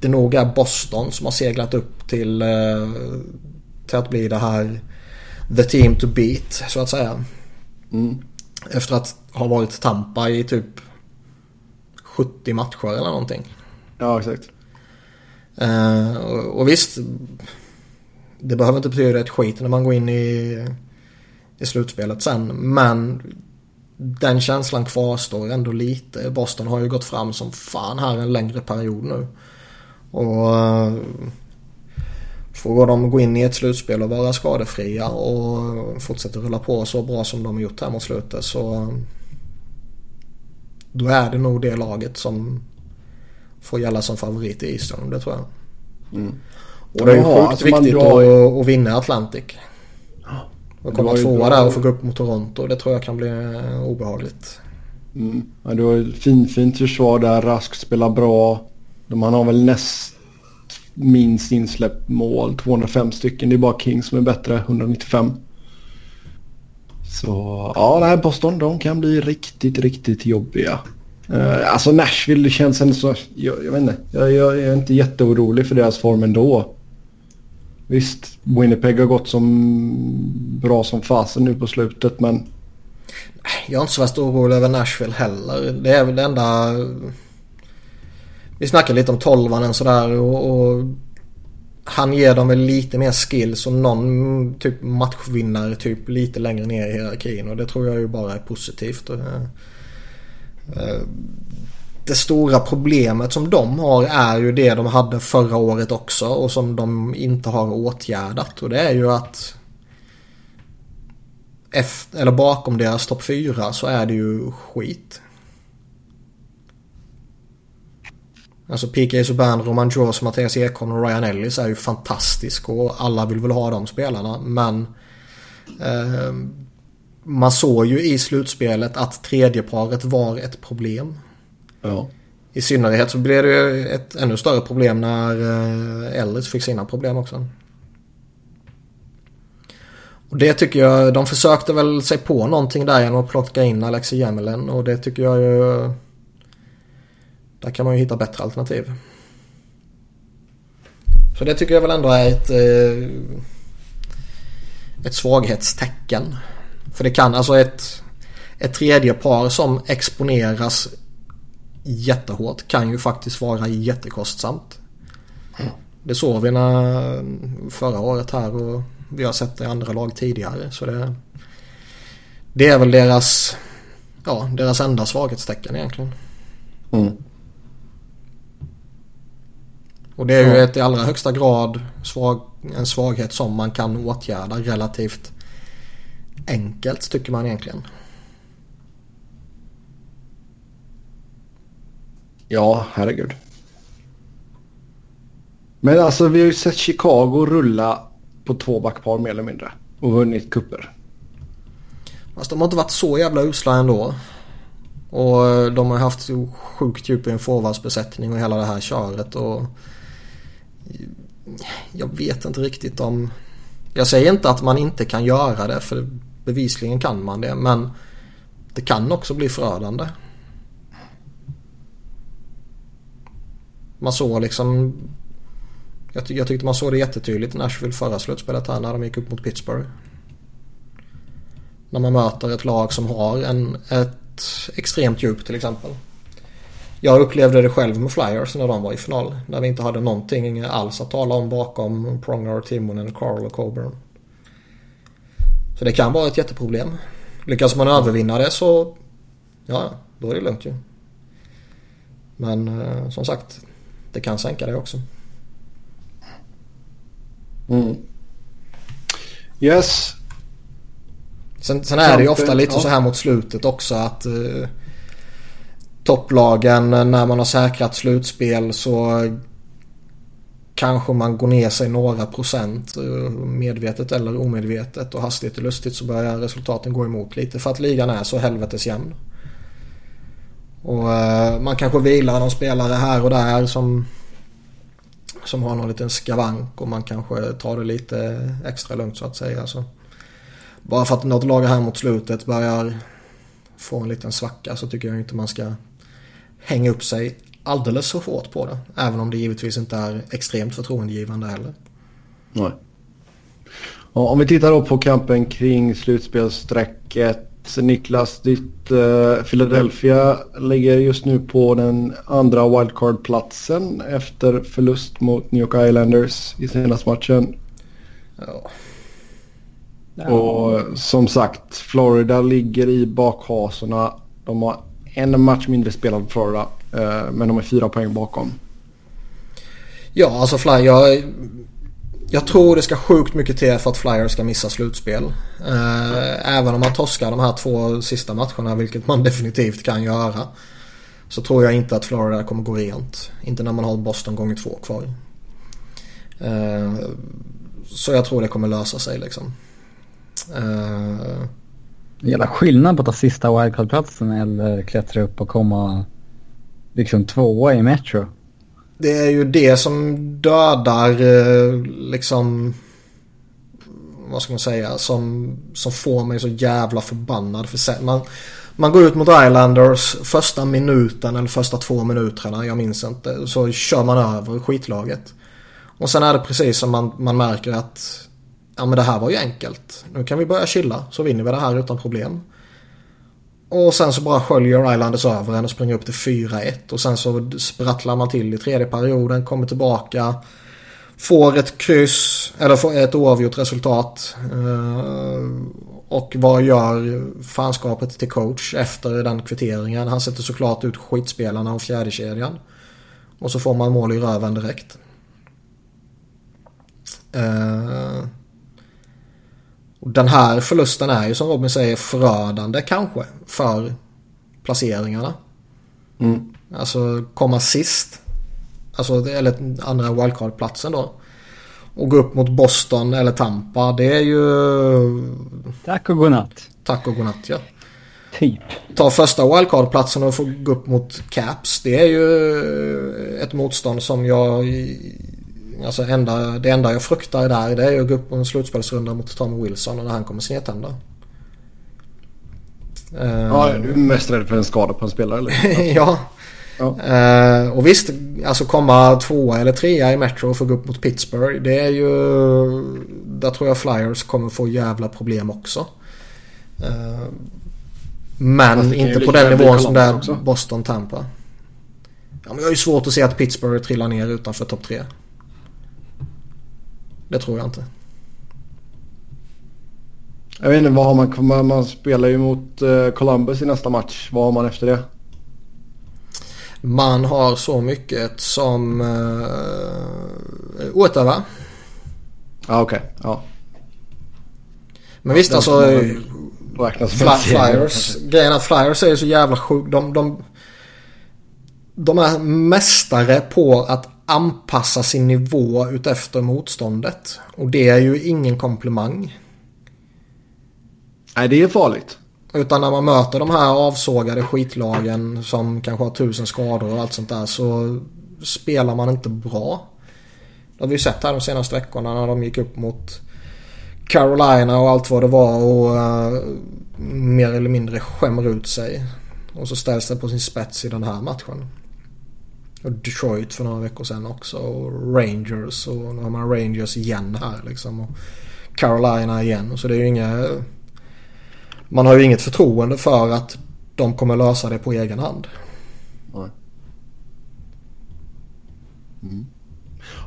det nog är Boston som har seglat upp till, eh, till att bli det här the team to beat så att säga. Mm. Efter att ha varit Tampa i typ 70 matcher eller någonting. Ja exakt. Eh, och, och visst, det behöver inte betyda ett skit när man går in i, i slutspelet sen. Men den känslan kvarstår ändå lite. Boston har ju gått fram som fan här en längre period nu. Och eh, får de gå in i ett slutspel och vara skadefria och fortsätta rulla på så bra som de har gjort här mot slutet så då är det nog det laget som får gälla som favorit i Eastern, det tror jag. Mm. Och det är ju sjukt viktigt drar- att, att vinna Atlantic. Och det komma tvåa där och få gå upp mot Toronto, det tror jag kan bli eh, obehagligt. Mm. Ja, det var ju fin, fint försvar där. Rask spelar bra. De, han har väl näst minst insläppt mål. 205 stycken. Det är bara King som är bättre. 195. Så ja, nej, Boston de kan bli riktigt, riktigt jobbiga. Uh, alltså Nashville det känns ändå så... Jag, jag vet inte. Jag, jag är inte jätteorolig för deras form ändå. Visst, Winnipeg har gått som bra som fasen nu på slutet men... Jag är inte så värst orolig över Nashville heller. Det är väl det enda... Vi snackade lite om tolvanen sådär och, och han ger dem väl lite mer skills och någon typ matchvinnare typ lite längre ner i hierarkin och det tror jag ju bara är positivt. Eh, eh, det stora problemet som de har är ju det de hade förra året också och som de inte har åtgärdat och det är ju att efter, eller bakom deras topp 4 så är det ju skit. Alltså PK Subban, Roman Jaws, Mattias Ekholm och Ryan Ellis är ju fantastisk och alla vill väl ha de spelarna men eh, man såg ju i slutspelet att tredjeparet var ett problem. Ja. I synnerhet så blev det ju ett ännu större problem när eh, Ellis fick sina problem också. Och det tycker jag, de försökte väl sig på någonting där genom att plocka in Alexi Jämelen och det tycker jag ju... Där kan man ju hitta bättre alternativ. Så det tycker jag väl ändå är ett... Eh, ett svaghetstecken. För det kan alltså ett... Ett tredje par som exponeras jättehårt kan ju faktiskt vara jättekostsamt. Det såg vi när, förra året här och vi har sett det i andra lag tidigare. Så det, det är väl deras, ja, deras enda svaghetstecken egentligen. Mm. Och det är ju ja. ett i allra högsta grad svag, en svaghet som man kan åtgärda relativt enkelt tycker man egentligen. Ja, herregud. Men alltså vi har ju sett Chicago rulla på två backpar mer eller mindre. Och vunnit kupper. Fast de har inte varit så jävla usla ändå. Och de har haft så sjukt djup i en forwardsbesättning och hela det här köret. Och jag vet inte riktigt om... Jag säger inte att man inte kan göra det för bevisligen kan man det. Men det kan också bli förödande. Man såg liksom jag, ty jag tyckte man såg det jättetydligt i Nashville förra slutspelet här när de gick upp mot Pittsburgh. När man möter ett lag som har en, ett extremt djup till exempel. Jag upplevde det själv med Flyers när de var i final. När vi inte hade någonting alls att tala om bakom Pronger, Timonen, Carl och Coburn. Så det kan vara ett jätteproblem. Lyckas man övervinna det så ja, då är det lugnt ju. Men eh, som sagt, det kan sänka det också. Mm. Yes. Sen, sen är det ju ofta lite ja. så här mot slutet också att eh, topplagen när man har säkrat slutspel så kanske man går ner sig några procent eh, medvetet eller omedvetet och hastigt och lustigt så börjar resultaten gå emot lite för att ligan är så helvetes jämn. Och eh, man kanske vilar någon spelare här och där som som har någon liten skavank och man kanske tar det lite extra lugnt så att säga. Så bara för att något lag här mot slutet börjar få en liten svacka så tycker jag inte man ska hänga upp sig alldeles så hårt på det. Även om det givetvis inte är extremt förtroendegivande heller. Nej. om vi tittar då på kampen kring slutspelssträcket Niklas, ditt uh, Philadelphia ligger just nu på den andra wildcard-platsen efter förlust mot New York Islanders i senaste matchen. Ja. Och som sagt, Florida ligger i bakhasorna. De har en match mindre spelad Florida, uh, men de är fyra poäng bakom. Ja, alltså Fly, jag jag tror det ska sjukt mycket till för att Flyers ska missa slutspel. Eh, även om man torskar de här två sista matcherna, vilket man [laughs] definitivt kan göra. Så tror jag inte att Florida kommer gå rent. Inte när man har Boston gånger två kvar. Eh, så jag tror det kommer lösa sig liksom. Eh, Jävla skillnad på att ta sista wildcard-platsen eller klättra upp och komma liksom tvåa i Metro. Det är ju det som dödar eh, liksom vad ska man säga som, som får mig så jävla förbannad. För man, man går ut mot Islanders första minuten eller första två minuterna, jag minns inte. Så kör man över skitlaget. Och sen är det precis som man, man märker att ja men det här var ju enkelt. Nu kan vi börja chilla så vinner vi det här utan problem. Och sen så bara sköljer Islanders över en och springer upp till 4-1. Och sen så sprattlar man till i tredje perioden, kommer tillbaka. Får ett kryss, eller får ett oavgjort resultat. Eh, och vad gör fanskapet till coach efter den kvitteringen? Han sätter såklart ut skitspelarna och fjärdekedjan. Och så får man mål i röven direkt. Uh, och den här förlusten är ju som Robin säger förödande kanske för placeringarna. Mm. Alltså komma sist. Alltså, eller andra wildcard-platsen då. Och gå upp mot Boston eller Tampa. Det är ju... Tack och godnatt. Tack och godnatt ja. Typ. Ta första wildcard-platsen och få gå upp mot Caps. Det är ju ett motstånd som jag Alltså enda, det enda jag fruktar där det är att gå upp på en slutspelsrunda mot Tom Wilson och när han kommer snedtända. Ja, du är mest rädd för en skada på en spelare eller? [laughs] ja. ja. Uh, och visst, alltså komma tvåa eller trea i Metro och få gå upp mot Pittsburgh. Det är ju... Där tror jag Flyers kommer få jävla problem också. Uh, men inte på den nivån som det är Boston-Tampa. Ja, men jag har ju svårt att se att Pittsburgh trillar ner utanför topp tre. Det tror jag inte. Jag vet inte, vad har man? Man spelar ju mot uh, Columbus i nästa match. Vad har man efter det? Man har så mycket som uh, Ottawa. Ja, okej. Okay. Ja. Men visst alltså. Fly, flyers. Grejen är att Flyers är så jävla sjukt. De, de, de är mästare på att anpassa sin nivå utefter motståndet. Och det är ju ingen komplimang. Nej, det är farligt. Utan när man möter de här avsågade skitlagen som kanske har tusen skador och allt sånt där så spelar man inte bra. Det har vi ju sett här de senaste veckorna när de gick upp mot Carolina och allt vad det var och uh, mer eller mindre skämmer ut sig. Och så ställs det på sin spets i den här matchen. Och Detroit för några veckor sedan också. Och Rangers och nu har man Rangers igen här liksom. Och Carolina igen. Så det är ju inga... Man har ju inget förtroende för att de kommer lösa det på egen hand. Mm.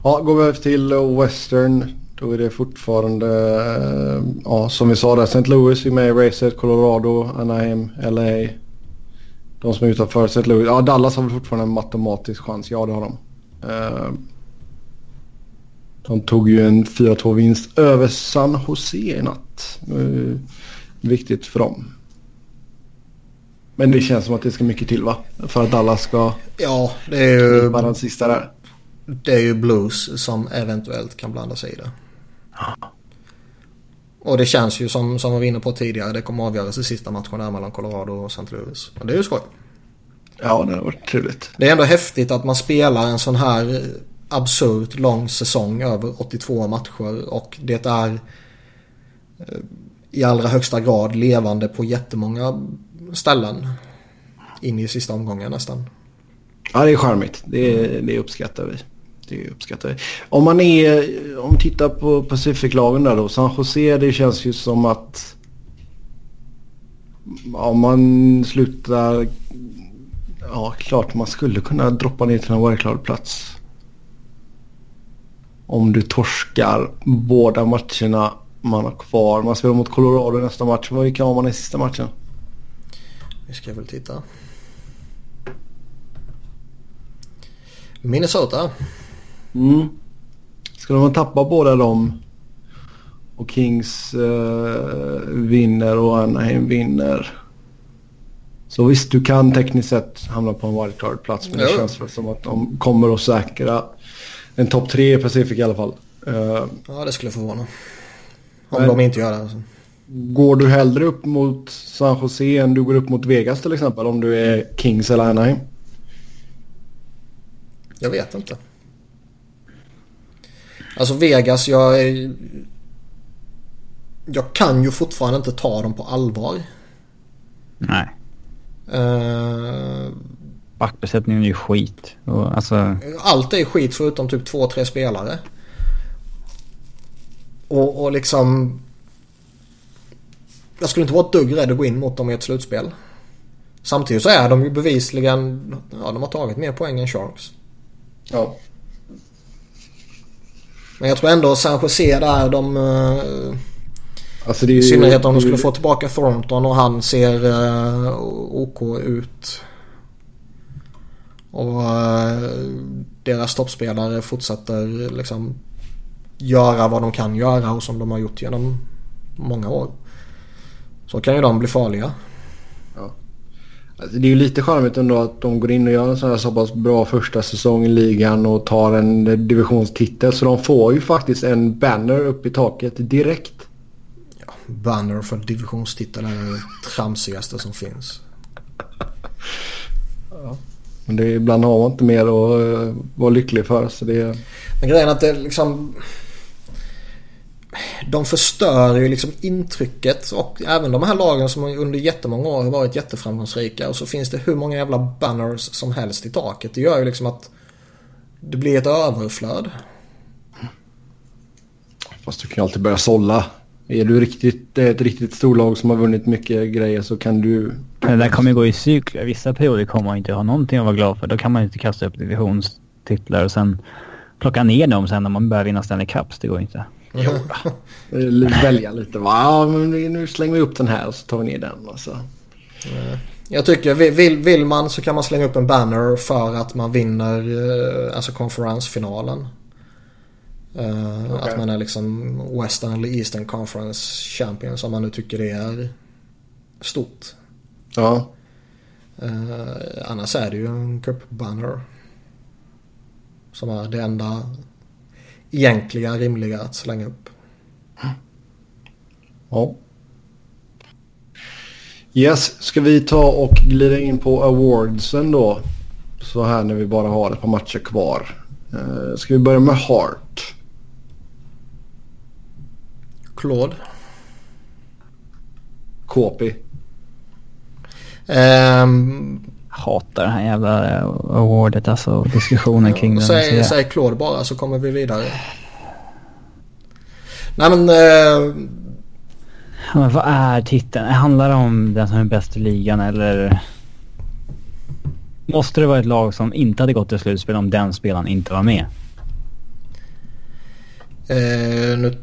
Ja, går vi över till Western. Då är det fortfarande, eh, ja som vi sa där, St. Louis är med i racet, Colorado, Anaheim, LA. De som är utanför St. Louis. Ja, Dallas har väl fortfarande en matematisk chans. Ja, det har de. Eh, de tog ju en 4-2 vinst över San Jose i natt. Viktigt för dem. Men det känns som att det ska mycket till va? För att Dallas ska ja, det är ju, den sista där. Det är ju Blues som eventuellt kan blanda sig i det. Och det känns ju som, som vi var inne på tidigare. Det kommer avgöras i sista matchen där mellan Colorado och St. Louis. Och det är ju skoj. Ja, det har varit trevligt. Det är ändå häftigt att man spelar en sån här absurt lång säsong över 82 matcher. Och det är eh, i allra högsta grad levande på jättemånga ställen. In i sista omgången nästan. Ja, det är charmigt. Det, det uppskattar vi det uppskattar vi. Om man är, om tittar på Pacific-lagen där då. San Jose det känns ju som att om man slutar, ja klart man skulle kunna droppa ner till en wildcard-plats. Om du torskar båda matcherna man har kvar. Man spelar mot Colorado nästa match. Vilka har man i sista matchen? Vi ska väl titta. Minnesota. Mm. Skulle man tappa båda dem och Kings eh, vinner och Anaheim vinner. Så visst, du kan tekniskt sett hamna på en wildcard-plats. Men det känns väl som att de kommer att säkra en topp tre i Pacific i alla fall. Uh, ja, det skulle förvåna. Om men, de inte gör det. Alltså. Går du hellre upp mot San Jose än du går upp mot Vegas till exempel? Om du är Kings eller Anaheim? Jag vet inte. Alltså Vegas, jag. Jag kan ju fortfarande inte ta dem på allvar. Nej. Uh, Backbesättningen är ju skit. Och, alltså... Allt är skit förutom typ två, tre spelare. Och, och liksom... Jag skulle inte vara ett dugg rädd att gå in mot dem i ett slutspel. Samtidigt så är de ju bevisligen... Ja, de har tagit mer poäng än Sharks. Ja. Men jag tror ändå San Jose där de... Uh, alltså I synnerhet om de skulle få tillbaka Thornton och han ser uh, OK ut. Och uh, deras toppspelare fortsätter liksom göra vad de kan göra och som de har gjort genom många år. Så kan ju de bli farliga. Alltså det är ju lite charmigt ändå att de går in och gör en sån här så pass bra första säsong i ligan och tar en divisionstitel. Så de får ju faktiskt en banner upp i taket direkt. Ja, banner för divisionstitel är det tramsigaste som finns. Ja. Men det, ibland har man inte mer att uh, vara lycklig för. Så det... Men grejen är att det liksom... De förstör ju liksom intrycket och även de här lagen som under jättemånga år har varit jätteframgångsrika och så finns det hur många jävla banners som helst i taket. Det gör ju liksom att det blir ett överflöd. Fast du kan ju alltid börja sålla. Är du riktigt, ett riktigt storlag som har vunnit mycket grejer så kan du... Men det där kommer ju gå i cykler. Vissa perioder kommer man inte ha någonting att vara glad för. Då kan man inte kasta upp divisionstitlar och sen plocka ner dem sen när man börjar vinna Stanley Cups. Det går inte. Jo [laughs] Välja lite va. Ja, men nu slänger vi upp den här och så tar vi ner den. Alltså. Jag tycker vill, vill man så kan man slänga upp en banner för att man vinner eh, alltså konferensfinalen. Uh, okay. Att man är liksom Western eller Eastern Conference Champions om man nu tycker det är stort. Ja. Uh, annars är det ju en Cup Banner. Som är det enda egentliga rimliga att slänga upp. Ja. Yes, ska vi ta och glida in på awardsen då? Så här när vi bara har ett par matcher kvar. Uh, ska vi börja med Heart? Claude. Kåpi. Um, Hatar det här jävla awardet alltså. Diskussionen kring den. Säg, säg Claude bara så kommer vi vidare. Nej men... Uh... men vad är titeln? Handlar det om den som är bäst i ligan eller? Måste det vara ett lag som inte hade gått till slutspel om den spelaren inte var med? Uh, nu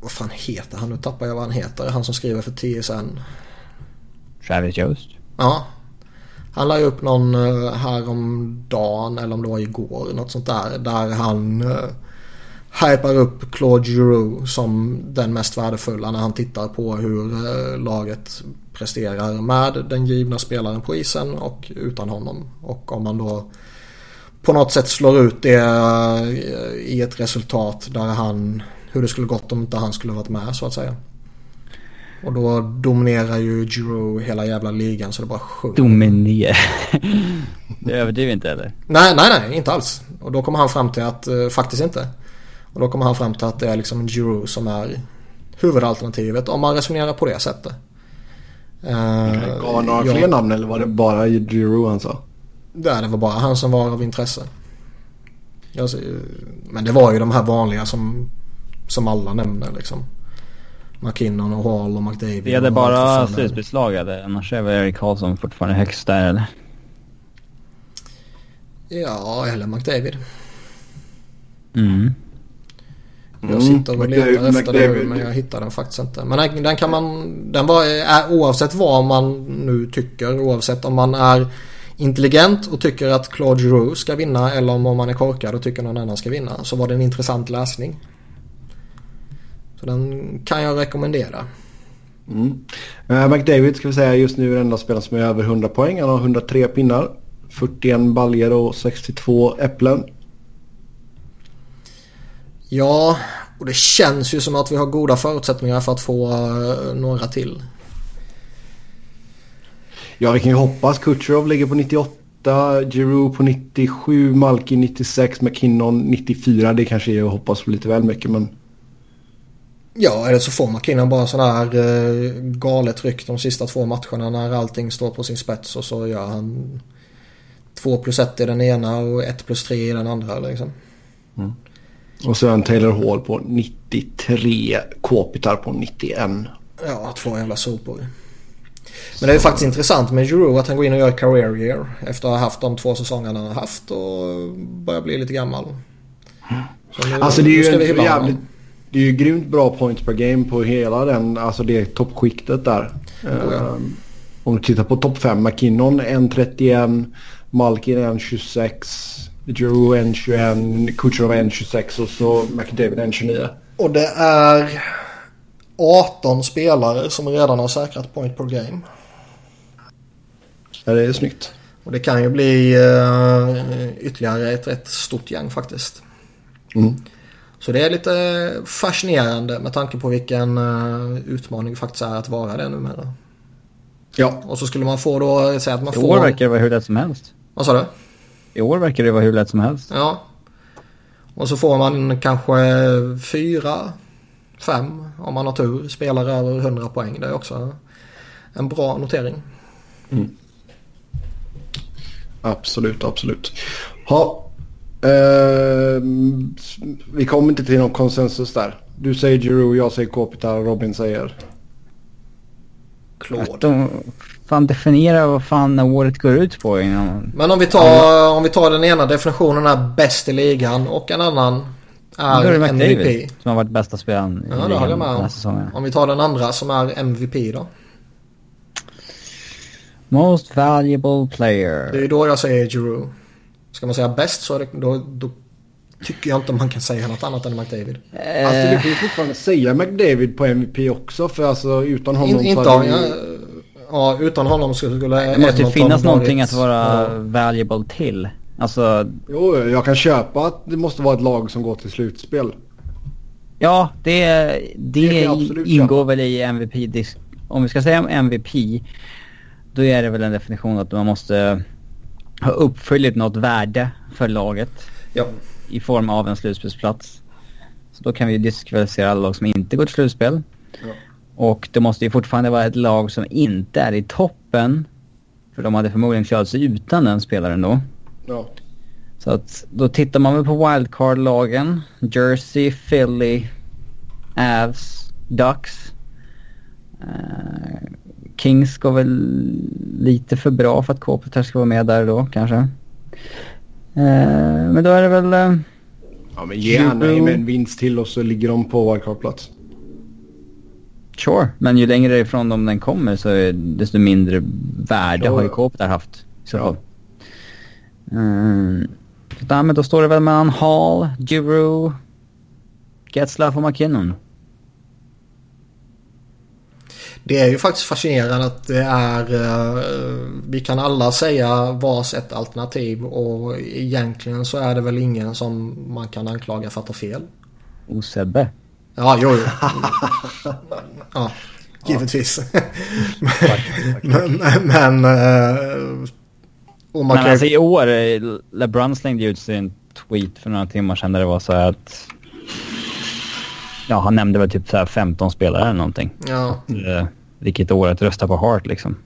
vad fan heter han? Nu tappar jag vad han heter. Han som skriver för TSN. Travis Jost? Ja. Han la ju upp någon häromdagen här om dagen eller om det var igår. Något sånt där. Där han uh, hypar upp Claude Giroux som den mest värdefulla när han tittar på hur uh, laget presterar med den givna spelaren på isen och utan honom. Och om man då på något sätt slår ut det i ett resultat där han hur det skulle gått om inte han skulle varit med så att säga. Och då dominerar ju Giroud hela jävla ligan så det bara sjunger. Dominerar? [laughs] det överdriver inte eller? Nej, nej, nej, inte alls. Och då kommer han fram till att, uh, faktiskt inte. Och då kommer han fram till att det är liksom Giroud som är huvudalternativet om man resonerar på det sättet. Uh, Gav han några fler namn eller var det bara Giroud han sa? Nej, det var bara han som var av intresse. Men det var ju de här vanliga som som alla nämner liksom. McKinnon och Hall och McDavid. Det är bara slutspelslag eller? Annars är väl Erik Karlsson fortfarande högst där eller? Ja, eller McDavid. Mm. Jag sitter och letar efter McDavid. det men jag hittar den faktiskt inte. Men den kan man... Den var, är, oavsett vad man nu tycker, oavsett om man är intelligent och tycker att Claude Giroux ska vinna eller om man är korkad och tycker någon annan ska vinna. Så var det en intressant läsning. Så den kan jag rekommendera. Mm. Uh, McDavid ska vi säga just nu är den enda spelaren som är över 100 poäng. Han har 103 pinnar. 41 baljer och 62 äpplen. Ja, och det känns ju som att vi har goda förutsättningar för att få uh, några till. Ja, vi kan ju hoppas. Kutjerov ligger på 98, Giroud på 97, Malkin 96, McKinnon 94. Det kanske är att hoppas på lite väl mycket, men... Ja, eller så får McKinnon bara sådana här eh, galet ryck de sista två matcherna när allting står på sin spets och så gör han 2 plus 1 i den ena och 1 plus 3 i den andra liksom. Mm. Och så en Taylor Hall på 93, Kopitar på 91. Ja, två jävla sopor. Men det är faktiskt intressant med Giroud att han går in och gör career year efter att ha haft de två säsongerna han har haft och börjar bli lite gammal. Nu, alltså det är ju en jävligt... Det är ju grymt bra points per game på hela den, alltså det toppskiktet där. Oh, ja. um, om du tittar på topp 5, McKinnon 1.31, Malkin 1.26, Drew 1.21, Kucherov 1.26 och så McDavid 1.29. Och det är 18 spelare som redan har säkrat point per game. Ja, det är snyggt. Och det kan ju bli uh, ytterligare ett rätt stort gäng faktiskt. Mm. Så det är lite fascinerande med tanke på vilken uh, utmaning det faktiskt är att vara det numera. Ja. Och så skulle man få då säga att man I får... år verkar det vara hur lätt som helst. Vad sa du? I år verkar det vara hur lätt som helst. Ja. Och så får man kanske fyra, fem om man har tur. Spelare över 100 poäng. Det är också en bra notering. Mm. Absolut, absolut. Ha, eh, vi kommer inte till någon konsensus där. Du säger Giroud, jag säger Kopitar och Robin säger? Claude. fan definiera vad fan året går ut på innan. Men om vi tar, om vi tar den ena definitionen är bäst i ligan och en annan är, är MVP. David, som har varit bästa spelaren i ja, ligan den här säsongen. Om vi tar den andra som är MVP då? Most valuable player. Det är då jag säger Giroud. Ska man säga bäst så är det, då, då tycker jag inte man kan säga något annat än McDavid. Eh. Alltså du kan ju fortfarande säga McDavid på MVP också för alltså utan honom In, inte, så hade ja, ja, utan honom skulle Det måste ju finnas någonting att vara ja. valuable till. Alltså... Jo, jag kan köpa att det måste vara ett lag som går till slutspel. Ja, det, det, det ingår köpa. väl i MVP. Om vi ska säga MVP, då är det väl en definition att man måste ha uppfyllt något värde för laget. Ja i form av en slutspelsplats. Så då kan vi diskvalificera alla lag som inte går till slutspel. Ja. Och det måste ju fortfarande vara ett lag som inte är i toppen. För de hade förmodligen klarat sig utan den spelaren då. Ja. Så att då tittar man väl på wildcard-lagen. Jersey, Philly, Avs, Ducks. Uh, Kings går väl lite för bra för att Kopitar ska vara med där då kanske. Eh, men då är det väl... Eh, ja men ge Anaheim en vinst till och så ligger de på wildcard-plats. Sure, men ju längre ifrån dem den kommer så är desto mindre värde sure. har ju Kopitar haft. I så ja. fall. Mm. Så men då står det väl mellan Hall, Giroux, Getzlaff och McKinnon. Det är ju faktiskt fascinerande att det är... Uh, vi kan alla säga vars ett alternativ och egentligen så är det väl ingen som man kan anklaga för att ha fel. Och Sebbe. Ja, jo, jo. [laughs] ja, givetvis. [laughs] men... men uh, men kan... alltså i år, LeBron slängde ut sin tweet för några timmar sedan där det var så här att... Ja, han nämnde väl typ så 15 spelare eller någonting. Ja. Uh, vilket år att rösta på Hart liksom.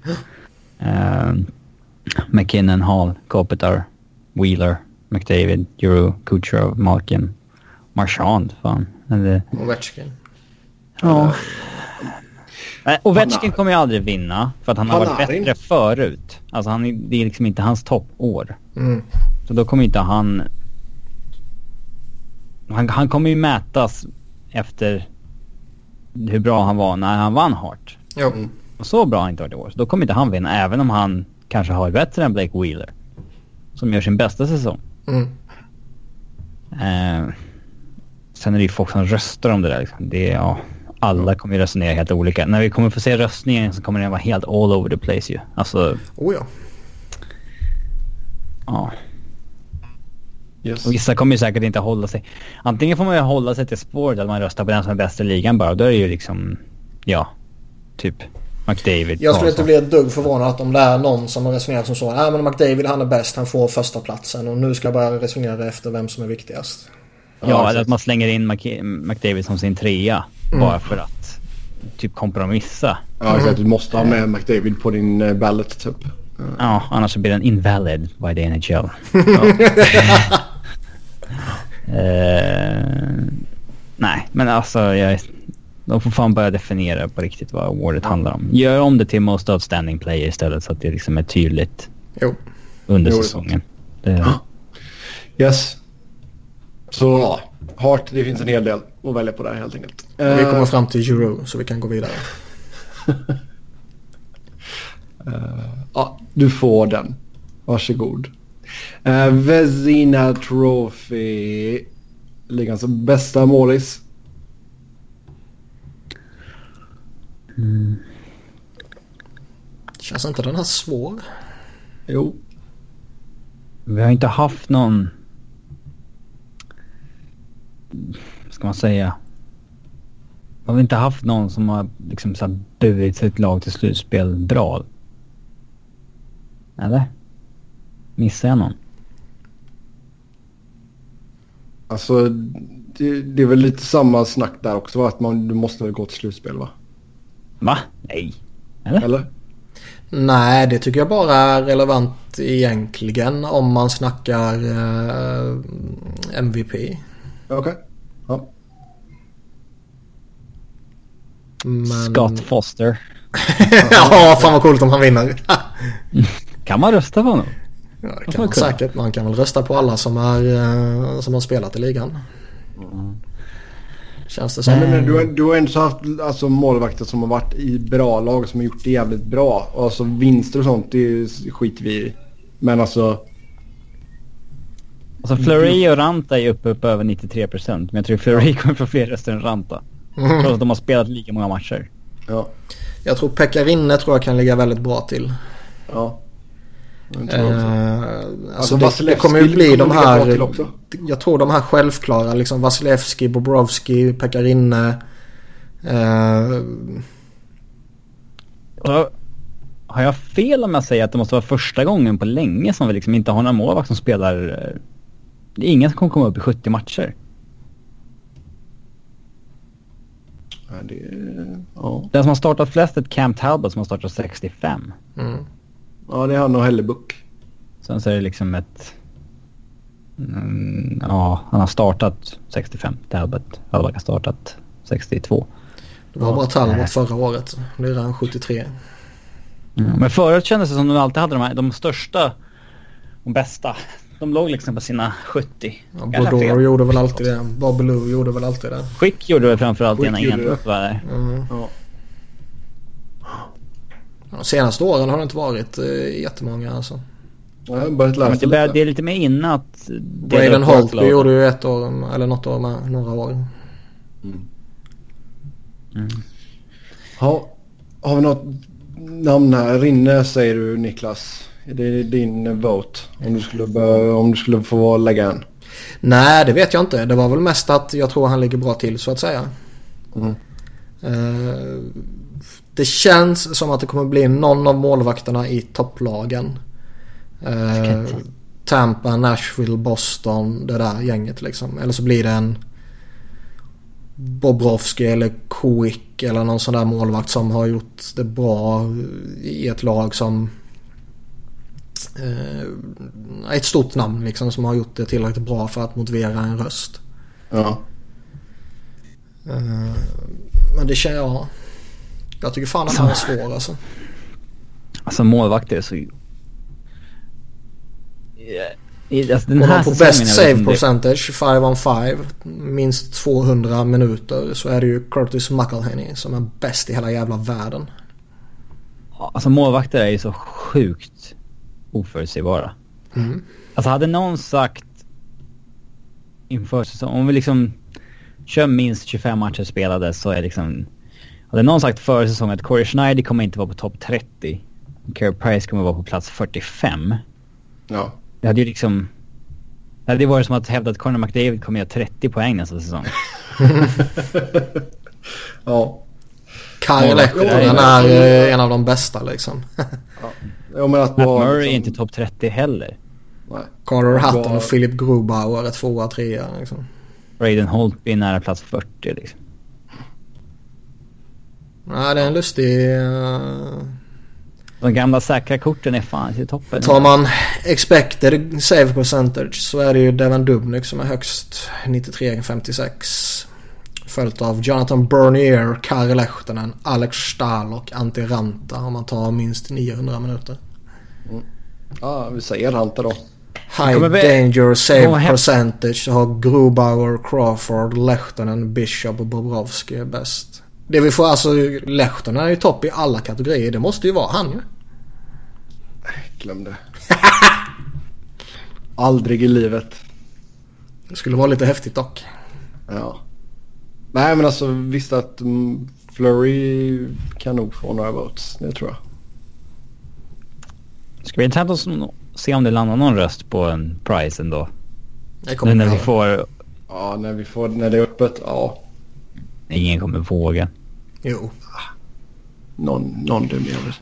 Uh, McKinnon, Hall, Kopitar, Wheeler, McDavid, Euro, Kucherov, Malkin, Marchand. Fan. Eller... Ovechkin. Ja. Uh, Ovechkin kommer ju aldrig vinna för att han har varit bättre förut. Alltså han, det är liksom inte hans toppår. Mm. Så då kommer inte han... Han, han kommer ju mätas efter hur bra han var när han vann Hart. Jo. Mm. Och så bra har han inte varit i år. Så då kommer inte han vinna även om han kanske har bättre än Blake Wheeler. Som gör sin bästa säsong. Mm. Eh, sen är det ju folk som röstar om det där. Liksom. Det är, ja, alla kommer ju resonera helt olika. När vi kommer få se röstningen så kommer den vara helt all over the place ju. Alltså... Oh ja. Ja. Yes. Och vissa kommer ju säkert inte hålla sig. Antingen får man ju hålla sig till spåret att man röstar på den som är bäst i ligan bara. Då är det ju liksom... Ja, typ McDavid. Jag skulle inte bli ett dugg förvånad om det är någon som har resonerat som så. Nej men McDavid han är bäst, han får första platsen och nu ska jag börja resonera efter vem som är viktigast. Ja, ja eller att man slänger in McDavid som sin trea. Mm. Bara för att typ kompromissa. Ja, mm. du måste ha med McDavid på din uh, ballot typ. Ja, annars blir den invalid by the NHL. uh, [laughs] nej, men alltså jag de får fan börja definiera på riktigt vad awardet handlar om. Gör om det till Most Outstanding Player istället så att det liksom är tydligt jo. under jo, säsongen. Det... Yes. Så ja, Hart, det finns en hel del att välja på där helt enkelt. Vi kommer fram till Euro så vi kan gå vidare. uh, [laughs] ja, du får den. Varsågod. Uh, Vezina Trophy. Ligans bästa målis. Mm. Känns inte den här svår? Jo. Vi har inte haft någon... Ska man säga? Vi har inte haft någon som har liksom så burit sitt lag till slutspel bra. Eller? Missar jag någon? Alltså det, det är väl lite samma snack där också va? Att man, du måste väl gå till slutspel va? Va? Nej. Eller? Eller? Nej, det tycker jag bara är relevant egentligen om man snackar eh, MVP. Okej. Okay. Ja. Men... Scott Foster. [laughs] ja, fan vad coolt om han vinner. [laughs] kan man rösta på honom? Ja, det kan man säkert. Man kan väl rösta på alla som, är, eh, som har spelat i ligan. Mm. Känns det som. Nej, men du, du har ändå haft alltså, målvakter som har varit i bra lag som har gjort det jävligt bra. Och alltså vinster och sånt det skiter vi i. Men alltså... Alltså Fleury och Ranta är uppe på över 93% Men jag tror Fleury kommer få fler röster än Ranta. Mm. [laughs] Trots att de har spelat lika många matcher. Ja. Jag tror Pekarinne tror jag kan ligga väldigt bra till. Ja. Eh, alltså, alltså det, det, kommer ju bli de här... Jag tror de här självklara liksom Vasilevski, Bobrovski, Pekarinne. Eh, har jag fel om jag säger att det måste vara första gången på länge som vi liksom inte har några målvakt som spelar... Eh, det är ingen som kommer komma upp i 70 matcher. Ja, det, ja. Den som har startat flest är Camp Talbot som har startat 65. Mm. Ja, det är han och Hellebuck. Sen så är det liksom ett... Mm, ja, han har startat 65. Talbot har startat 62. Det var bara Talbot förra året. Nu är han 73. Mm, men förut kändes det som de alltid hade de, här, de största och bästa. De låg liksom på sina 70. Ja, Bordeaux gjorde väl alltid det. Bobelou gjorde väl alltid det. Skick gjorde väl framförallt ena enhet. Mm. Ja. De senaste åren har det inte varit eh, jättemånga alltså. Jag har börjat lära det, börjar, det är lite mer inne att... Braden Holtby gjorde ju ett år, eller något år med, några år. Mm. Mm. Ha, har vi något namn här? Rinne säger du Niklas. Är det din vote? Om du skulle, börja, om du skulle få lägga en. Nej, det vet jag inte. Det var väl mest att jag tror han ligger bra till så att säga. Mm. Uh, det känns som att det kommer bli någon av målvakterna i topplagen. Eh, Tampa, Nashville, Boston, det där gänget liksom. Eller så blir det en Bobrovski eller Quick eller någon sån där målvakt som har gjort det bra i ett lag som eh, ett stort namn liksom som har gjort det tillräckligt bra för att motivera en röst. Ja. Eh, men det känns, ja. Jag tycker fan att han är svår alltså. Alltså målvakter är så... Alltså, den här på best save percentage, 5 on 5, minst 200 minuter så är det ju Curtis McElhenney som är bäst i hela jävla världen. Alltså målvakter är ju så sjukt oförutsägbara. Mm. Alltså hade någon sagt inför säsongen, om vi liksom kör minst 25 matcher spelade så är liksom hade någon sagt före säsongen att Corey Schneider kommer inte vara på topp 30. Carey Price kommer vara på plats 45. Ja. Det hade ju liksom... Det hade ju varit som att hävda att Conor McDavid kommer göra 30 poäng nästa säsong. [laughs] ja. Kyle Lehtonen är eh, en av de bästa liksom. [laughs] ja. Jag menar att Matt Murray liksom... är inte topp 30 heller. Nej. Carter Hutton och Philip Grubauer är tvåa, trea liksom. Raiden Holtby är nära plats 40 liksom. Nej, det är en lustig... Uh... De gamla säkra korten är fan i toppen. Tar man expected save percentage så är det ju Devin Dubnik som är högst 93,56. Följt av Jonathan Bernier, Kari Lehtonen, Alex Stahl och Antti Ranta om man tar minst 900 minuter. Mm. Ja, vi säger Ranta då. High danger save percentage har Grubauer, Crawford, Lehtonen, Bishop och Bobrovski bäst. Det vi får alltså, Lehtonen är ju topp i alla kategorier. Det måste ju vara han ju. Glöm det. [laughs] Aldrig i livet. Det skulle vara lite häftigt dock. Ja. Nej men alltså visst att mm, Flurry kan nog få några votes. Det tror jag. Ska vi intressant att se om det landar någon röst på en prize ändå? Det nu när vi får... Ja, när vi får... När det är öppet, ja. Ingen kommer våga. Jo. Någon, någon dum jävel.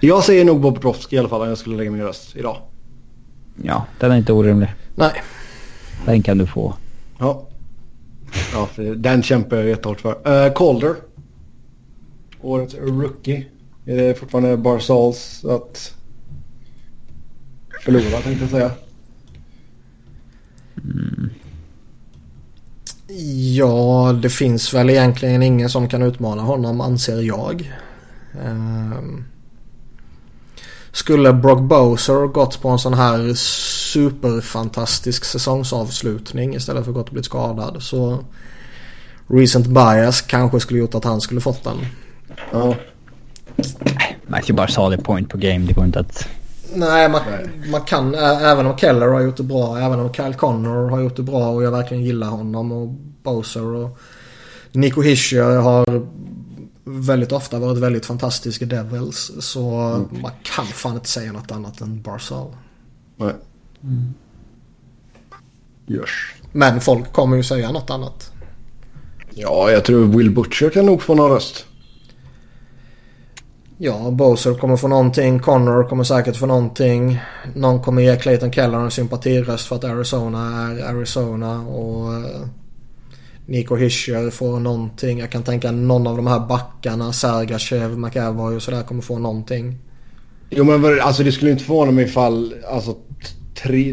Jag säger nog Bob Bobrovski i alla fall om jag skulle lägga min röst idag. Ja, den är inte orimlig. Nej. Den kan du få. Ja. Ja, för den kämpar jag jättehårt för. Uh, Calder. Årets rookie. Är det fortfarande Barzals att förlora tänkte jag säga. Mm. Ja, det finns väl egentligen ingen som kan utmana honom anser jag. Um, skulle Brock Bowser gått på en sån här superfantastisk säsongsavslutning istället för att gått och blivit skadad så recent bias kanske skulle gjort att han skulle fått den. Ja. Matthew Barzal är point på game. Det går inte att... Nej man, man kan även om Keller har gjort det bra. Även om Kyle Connor har gjort det bra och jag verkligen gillar honom. Och Bowser och Nico Hischier har väldigt ofta varit väldigt fantastiska Devils. Så mm. man kan fan inte säga något annat än Barzal. Nej. Mm. Men folk kommer ju säga något annat. Ja, jag tror Will Butcher kan nog få någon röst. Ja, Bowser kommer få någonting. Connor kommer säkert få någonting. Någon kommer ge Clayton Keller en sympatiröst för att Arizona är Arizona. Och eh, Nico Hischier får någonting. Jag kan tänka någon av de här backarna, Sergachev, McAvoy och sådär kommer få någonting. Jo men alltså det skulle inte förvåna mig ifall alltså,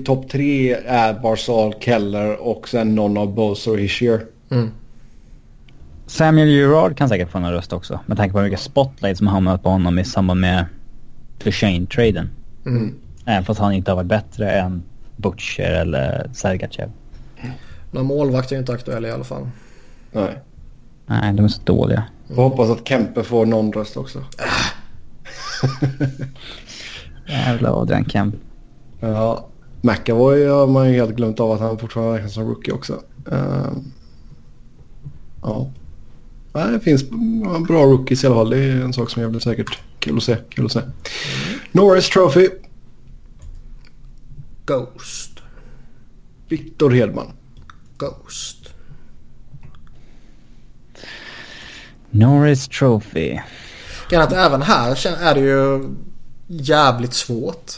topp tre är Barzal, Keller och sen någon av Bowser och Hischier. Mm. Samuel Gerard kan säkert få en röst också. Med tanke på hur mycket spotlight som har hamnat på honom i samband med Duchene-traden. Mm. Även fast han inte har varit bättre än Butcher eller Sergachev. Någon målvakt är ju inte aktuell i alla fall. Nej. Nej, de är så dåliga. Får hoppas att Kempe får någon röst också. [laughs] Jävla Adrian Kemp. Ja. McAvoy har man ju helt glömt av att han fortfarande räknas som rookie också. Uh, ja. Nej, det finns bra rookies i alla fall. Det är en sak som jag blir säkert kul att se. Kul att se. Norris Trophy. Ghost. Victor Hedman. Ghost. Norris Trophy. Att även här är det ju jävligt svårt.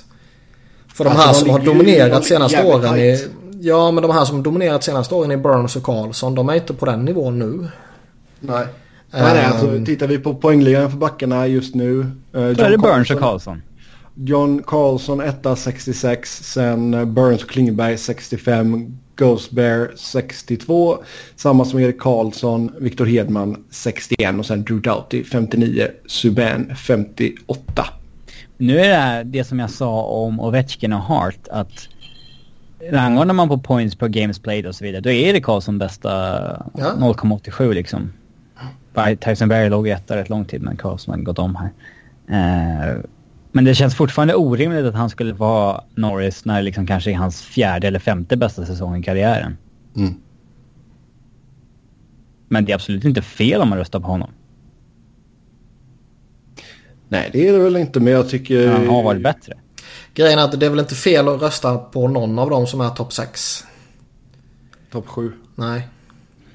För de alltså, här som har dominerat senaste åren i... Ja, men de här som dominerat senaste åren i Burns och Karlsson, de är inte på den nivån nu. Nej. Nej, nej, alltså, ehm. tittar vi på poängligan för backarna just nu. Uh, Då är det Burns och Karlsson. John Karlsson etta 66, sen eh, Burns och Klingberg 65, Ghost Bear 62, samma som Erik Karlsson, Victor Hedman 61 och sen Drew Doughty 59, Subban 58. Nu är det här det som jag sa om Ovechkin och Hart att rangordnar man på points per games played och så vidare då är Erik Karlsson bästa ja. 0,87 liksom. Tyson Berry låg etta rätt lång tid men Karlsson har gått om här. Uh, men det känns fortfarande orimligt att han skulle vara Norris när det liksom kanske är hans fjärde eller femte bästa säsong i karriären. Mm. Men det är absolut inte fel om man röstar på honom. Nej, det är det väl inte, men jag tycker... Han har varit bättre. Grejen är att det är väl inte fel att rösta på någon av dem som är topp 6. Topp 7. Nej.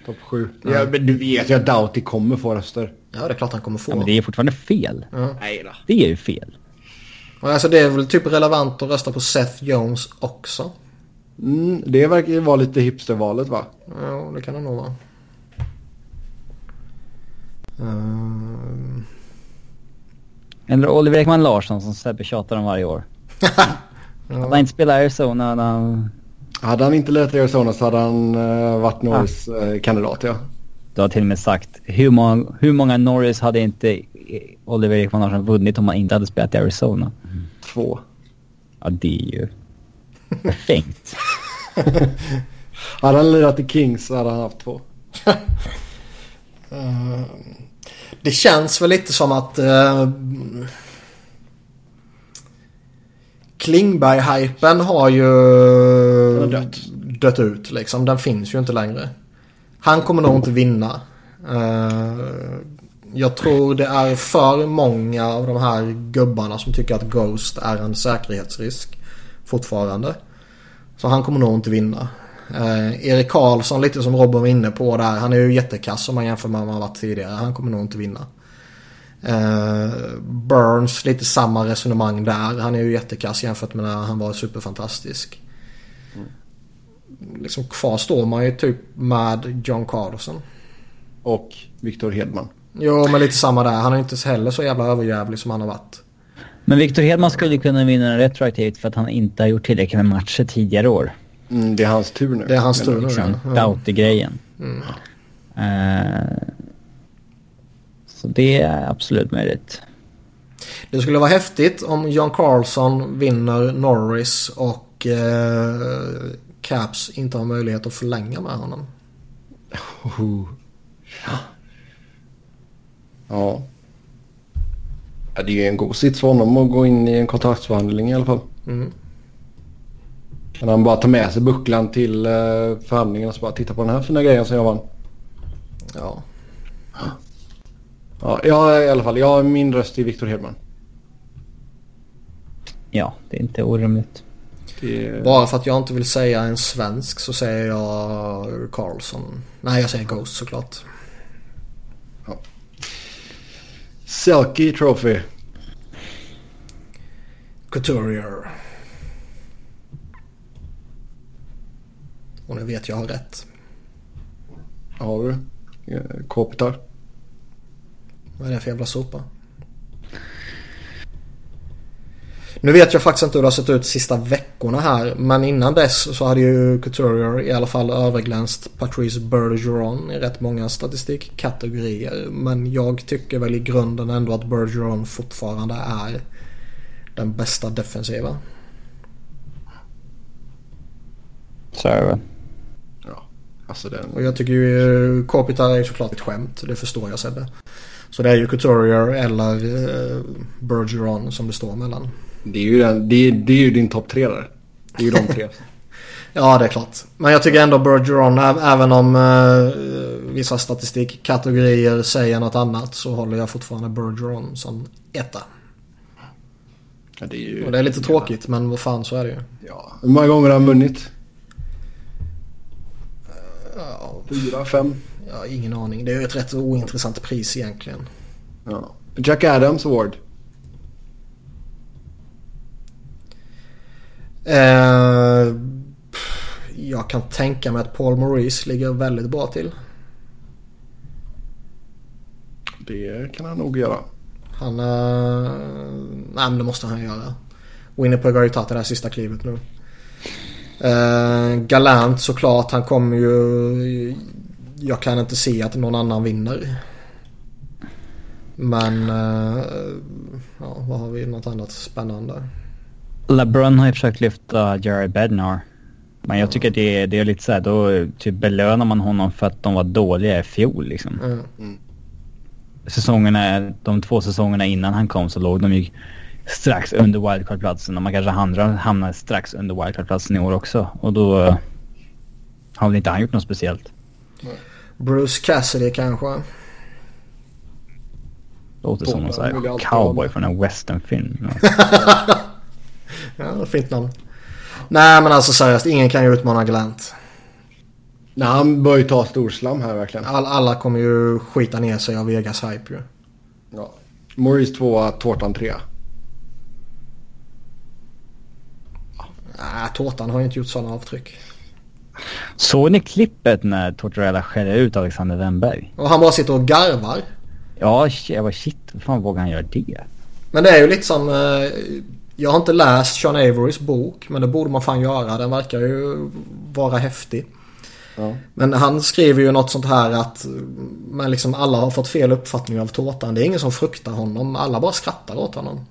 Topp 7. Ja, men du vet ju att Doughty kommer få röster. Ja, det är klart han kommer få. Ja, men det är fortfarande fel. Ja. Nej då. Det är ju fel. Alltså det är väl typ relevant att rösta på Seth Jones också? Mm, det verkar ju vara lite hipstervalet va? Ja, det kan det nog vara. Uh... Eller Oliver Ekman Larsson som Sebbe tjatar om varje år. ja. [laughs] Hade han inte spelat Arizona när han... Hade han inte lirat i Arizona så hade han uh, varit Norris ah. kandidat ja. Du har till och med sagt hur många, hur många Norris hade inte Oliver Ekman Larsson vunnit om han inte hade spelat i Arizona? Två. Ja, det är ju perfekt. [laughs] hade han lirat i Kings så hade han haft två. uh, [laughs] det känns väl lite som att uh, Klingberg-hypen har ju dött. dött ut liksom. Den finns ju inte längre. Han kommer nog inte vinna. Uh, jag tror det är för många av de här gubbarna som tycker att Ghost är en säkerhetsrisk fortfarande. Så han kommer nog inte vinna. Eh, Erik Karlsson, lite som Robin var inne på där. Han är ju jättekass om man jämför med vad han varit tidigare. Han kommer nog inte vinna. Eh, Burns, lite samma resonemang där. Han är ju jättekass jämfört med när han var superfantastisk. Mm. Liksom kvar står man ju typ med John Carlson. Och Victor Hedman. Jo, men lite samma där. Han är inte heller så jävla överjävlig som han har varit. Men Victor Hedman skulle kunna vinna den retroaktivt för att han inte har gjort tillräckligt med matcher tidigare år. Mm, det är hans tur nu. Det är hans tur nu, liksom, ja. Doughty-grejen. Mm. Uh, så det är absolut möjligt. Det skulle vara häftigt om John Carlson vinner Norris och uh, Caps inte har möjlighet att förlänga med honom. Oh. Ja. ja. Ja, det är ju en god sits för honom att gå in i en kontraktsförhandling i alla fall. Mm. Kan han bara ta med sig bucklan till uh, förhandlingen och så bara titta på den här fina grejen som jag vann. Ja. Ja, jag, i alla fall. Jag har min röst till Victor Hedman. Ja, det är inte orimligt. Är... Bara för att jag inte vill säga en svensk så säger jag Carlson. Nej, jag säger Ghost såklart. Ja. Selkie Trophy. Couturier. Och nu vet jag har rätt. Har du? Kopitar? Vad är det för jävla sopa? Nu vet jag faktiskt inte hur det har sett ut de sista veckorna här. Men innan dess så hade ju Couturier i alla fall överglänst Patrice Bergeron i rätt många statistikkategorier. Men jag tycker väl i grunden ändå att Bergeron fortfarande är den bästa defensiva. Så är det Ja, alltså den... Och jag tycker ju Kopitar är såklart ett skämt. Det förstår jag Sebbe. Så det är ju Couturier eller uh, Bergeron som det står mellan. Det är ju, den, det är, det är ju din topp tre där. Det är ju de tre. [laughs] ja, det är klart. Men jag tycker ändå Bergeron, även om uh, vissa statistikkategorier säger något annat så håller jag fortfarande Bergeron som etta. Ja, det är ju, Och det är lite tråkigt, men vad fan så är det ju. Ja. Hur många gånger har han vunnit? Ja, Fyra, fem? Ja, ingen aning. Det är ju ett rätt ointressant pris egentligen. Ja. Jack Adams Award? Eh, jag kan tänka mig att Paul Maurice ligger väldigt bra till. Det kan han nog göra. Han... Eh, nej men det måste han göra. Winnipeg har ju tagit det där sista klivet nu. Eh, Galant såklart. Han kommer ju... Jag kan inte se att någon annan vinner. Men... Eh, ja, vad har vi? Något annat spännande? LeBron har ju försökt lyfta Jared Bednar. Men jag tycker det är, det är lite såhär, då typ belönar man honom för att de var dåliga i fjol liksom. Mm. Säsongerna, de två säsongerna innan han kom så låg de ju strax under wildcard-platsen och man kanske hamnar, hamnar strax under wildcard-platsen i år också. Och då uh, har väl inte han gjort något speciellt. Bruce Cassidy kanske? Låter som någon cowboy från en westernfilm. [laughs] Ja, fint namn. Nej men alltså seriöst, ingen kan ju utmana Glant. Nej, han bör ju ta storslam här verkligen. All, alla kommer ju skita ner sig av Vegas hype ju. Ja. Maurice tvåa, Tårtan trea. Nej, Tårtan har ju inte gjort sådana avtryck. Såg ni klippet när Tortorella skäller ut Alexander Wennberg? Och han bara sitter och garvar. Ja, jag var shit, hur fan vågar han göra det? Men det är ju lite som eh, jag har inte läst Sean Averys bok men det borde man fan göra. Den verkar ju vara häftig. Ja. Men han skriver ju något sånt här att men liksom alla har fått fel uppfattning av tårtan. Det är ingen som fruktar honom. Alla bara skrattar åt honom.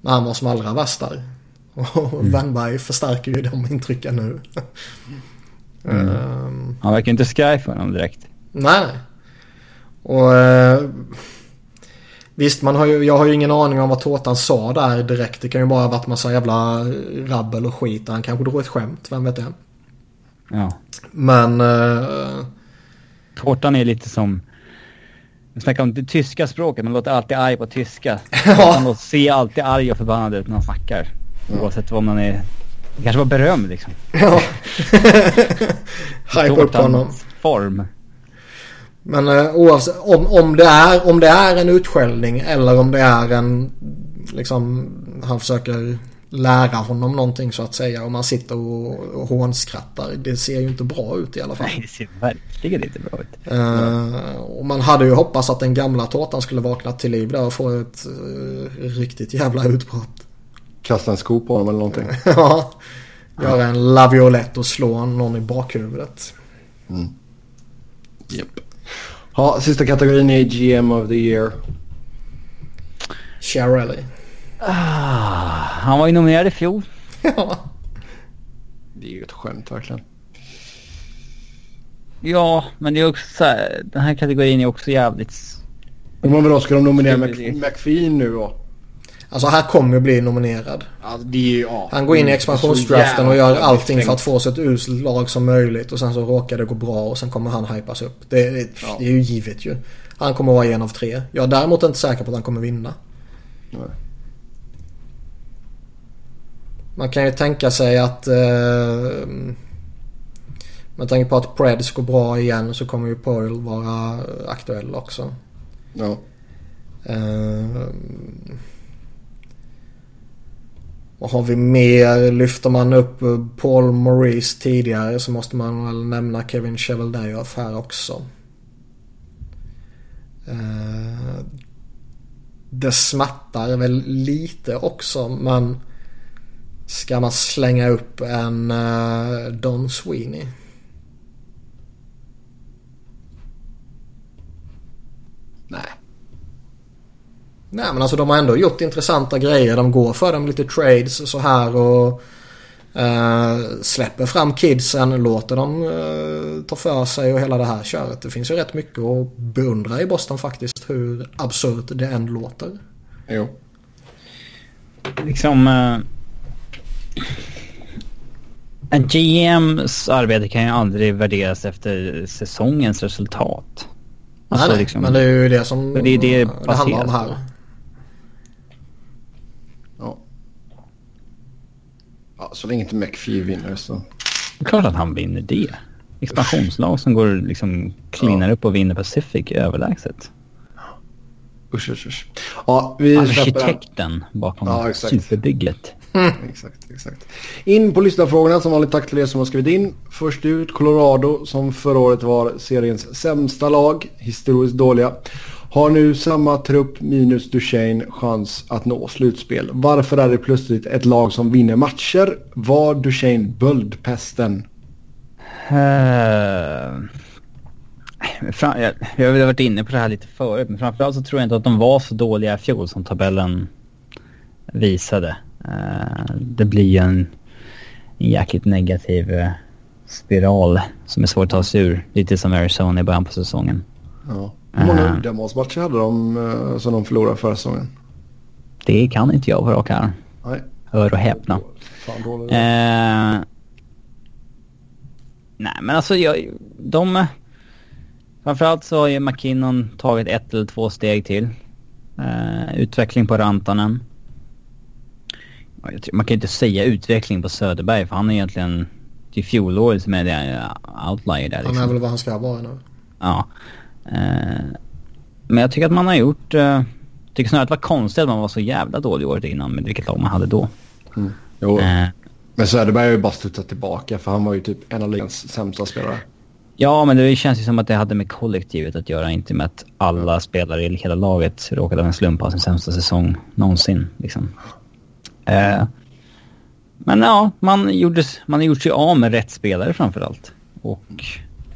När han var som allra värst där. Och mm. Förstärker ju de intrycken nu. [laughs] Mm. um, han verkar inte skraj för honom direkt. Nej. Och... Uh, Visst, man har ju, jag har ju ingen aning om vad Tårtan sa där direkt. Det kan ju bara ha varit massa jävla rabbel och skit. Han kanske drog ett skämt, vem vet det? Ja. Men... Uh... Tårtan är lite som... Vi snackar om det tyska språket, men låter alltid arg på tyska. [laughs] Han ser alltid arg och förbannad ut när han snackar. Ja. Oavsett vad man är... Det kanske var beröm liksom. Ja. [laughs] [laughs] Hype upp honom. form. Men eh, oavsett om, om, det är, om det är en utskällning eller om det är en liksom han försöker lära honom någonting så att säga och man sitter och, och hånskrattar. Det ser ju inte bra ut i alla fall. Nej, det ser verkligen inte bra ut. Uh, och man hade ju hoppats att den gamla tårtan skulle vakna till liv där och få ett uh, riktigt jävla utbrott. Kasta en sko på honom eller någonting. [laughs] ja. Göra en laviolett och slå någon i bakhuvudet. Mm. Yep. Ja, sista kategorin är GM of the year. Chiarelli. Ah, han var ju nominerad i fjol. [laughs] ja. Det är ju ett skämt verkligen. Ja, men det är också så här, den här kategorin är också jävligt... Men vadå, ska de nominera McPhee nu då? Alltså han kommer ju bli nominerad. Ja, är, ja. Han går in i expansionsdraften och gör allting för att få så ett uselt lag som möjligt och sen så råkar det gå bra och sen kommer han hypas upp. Det, det, ja. det är ju givet ju. Han kommer vara en av tre. Jag är däremot inte säker på att han kommer vinna. Nej. Man kan ju tänka sig att eh, med tanke på att Preds går bra igen så kommer ju Poyle vara aktuell också. Ja. Eh, vad har vi mer, lyfter man upp Paul Maurice tidigare så måste man väl nämna Kevin Cheveldayoff här också. Eh, det smattar väl lite också men Ska man slänga upp en eh, Don Sweeney? Nej. Nej men alltså de har ändå gjort intressanta grejer. De går för dem lite trades så här och uh, släpper fram kidsen. Låter dem uh, ta för sig och hela det här köret. Det finns ju rätt mycket att beundra i Boston faktiskt. Hur absurt det än låter. Jo. Liksom... Uh en GMs arbete kan ju aldrig värderas efter säsongens resultat. Alltså, nej, liksom, men det är ju det som det, är det, det handlar om här. Ja. Ja. Så länge inte McPhee vinner så. Det är klart att han vinner det. Expansionslag som går liksom cleanar ja. upp och vinner Pacific överlägset. Usch, usch, usch. Ja, vi Arkitekten bakom ja, superbygget. Mm. [laughs] Exakt, exakt. In på lyssnarfrågorna som vanligt tack till er som har skrivit in. Först ut Colorado som förra året var seriens sämsta lag, historiskt dåliga. Har nu samma trupp minus Duchene chans att nå slutspel. Varför är det plötsligt ett lag som vinner matcher? Var Duchene böldpesten? Uh, fram, jag, jag har varit inne på det här lite förut men framförallt så tror jag inte att de var så dåliga i fjol som tabellen visade. Eh, det blir en, en jäkligt negativ eh, spiral som är svår att ta sig ur. Lite som Arizona i början på säsongen. Ja. Hur många uh, uddamålsmatcher hade de uh, som de förlorade förra säsongen? Det kan inte jag på rak arm. Nej. Hör och häpna. Fan dåligt. Uh, nej men alltså jag, de... Framförallt så har ju McKinnon tagit ett eller två steg till. Uh, utveckling på Rantanen man kan ju inte säga utveckling på Söderberg för han är egentligen till fjolåret som är det outlier där liksom. Han är väl vad han ska vara nu. Ja. Uh, men jag tycker att man har gjort... Jag tycker snarare att det var konstigt att man var så jävla dålig året innan med vilket lag man hade då. Mm. Jo. Uh, men Söderberg har ju bara studsat tillbaka för han var ju typ en av ligans sämsta spelare. Ja, men det känns ju som att det hade med kollektivet att göra, inte med att alla spelare i hela laget råkade av en slump ha sin sämsta säsong någonsin. Liksom. Eh, men ja, man, gjordes, man har gjort sig av med rätt spelare framförallt. Och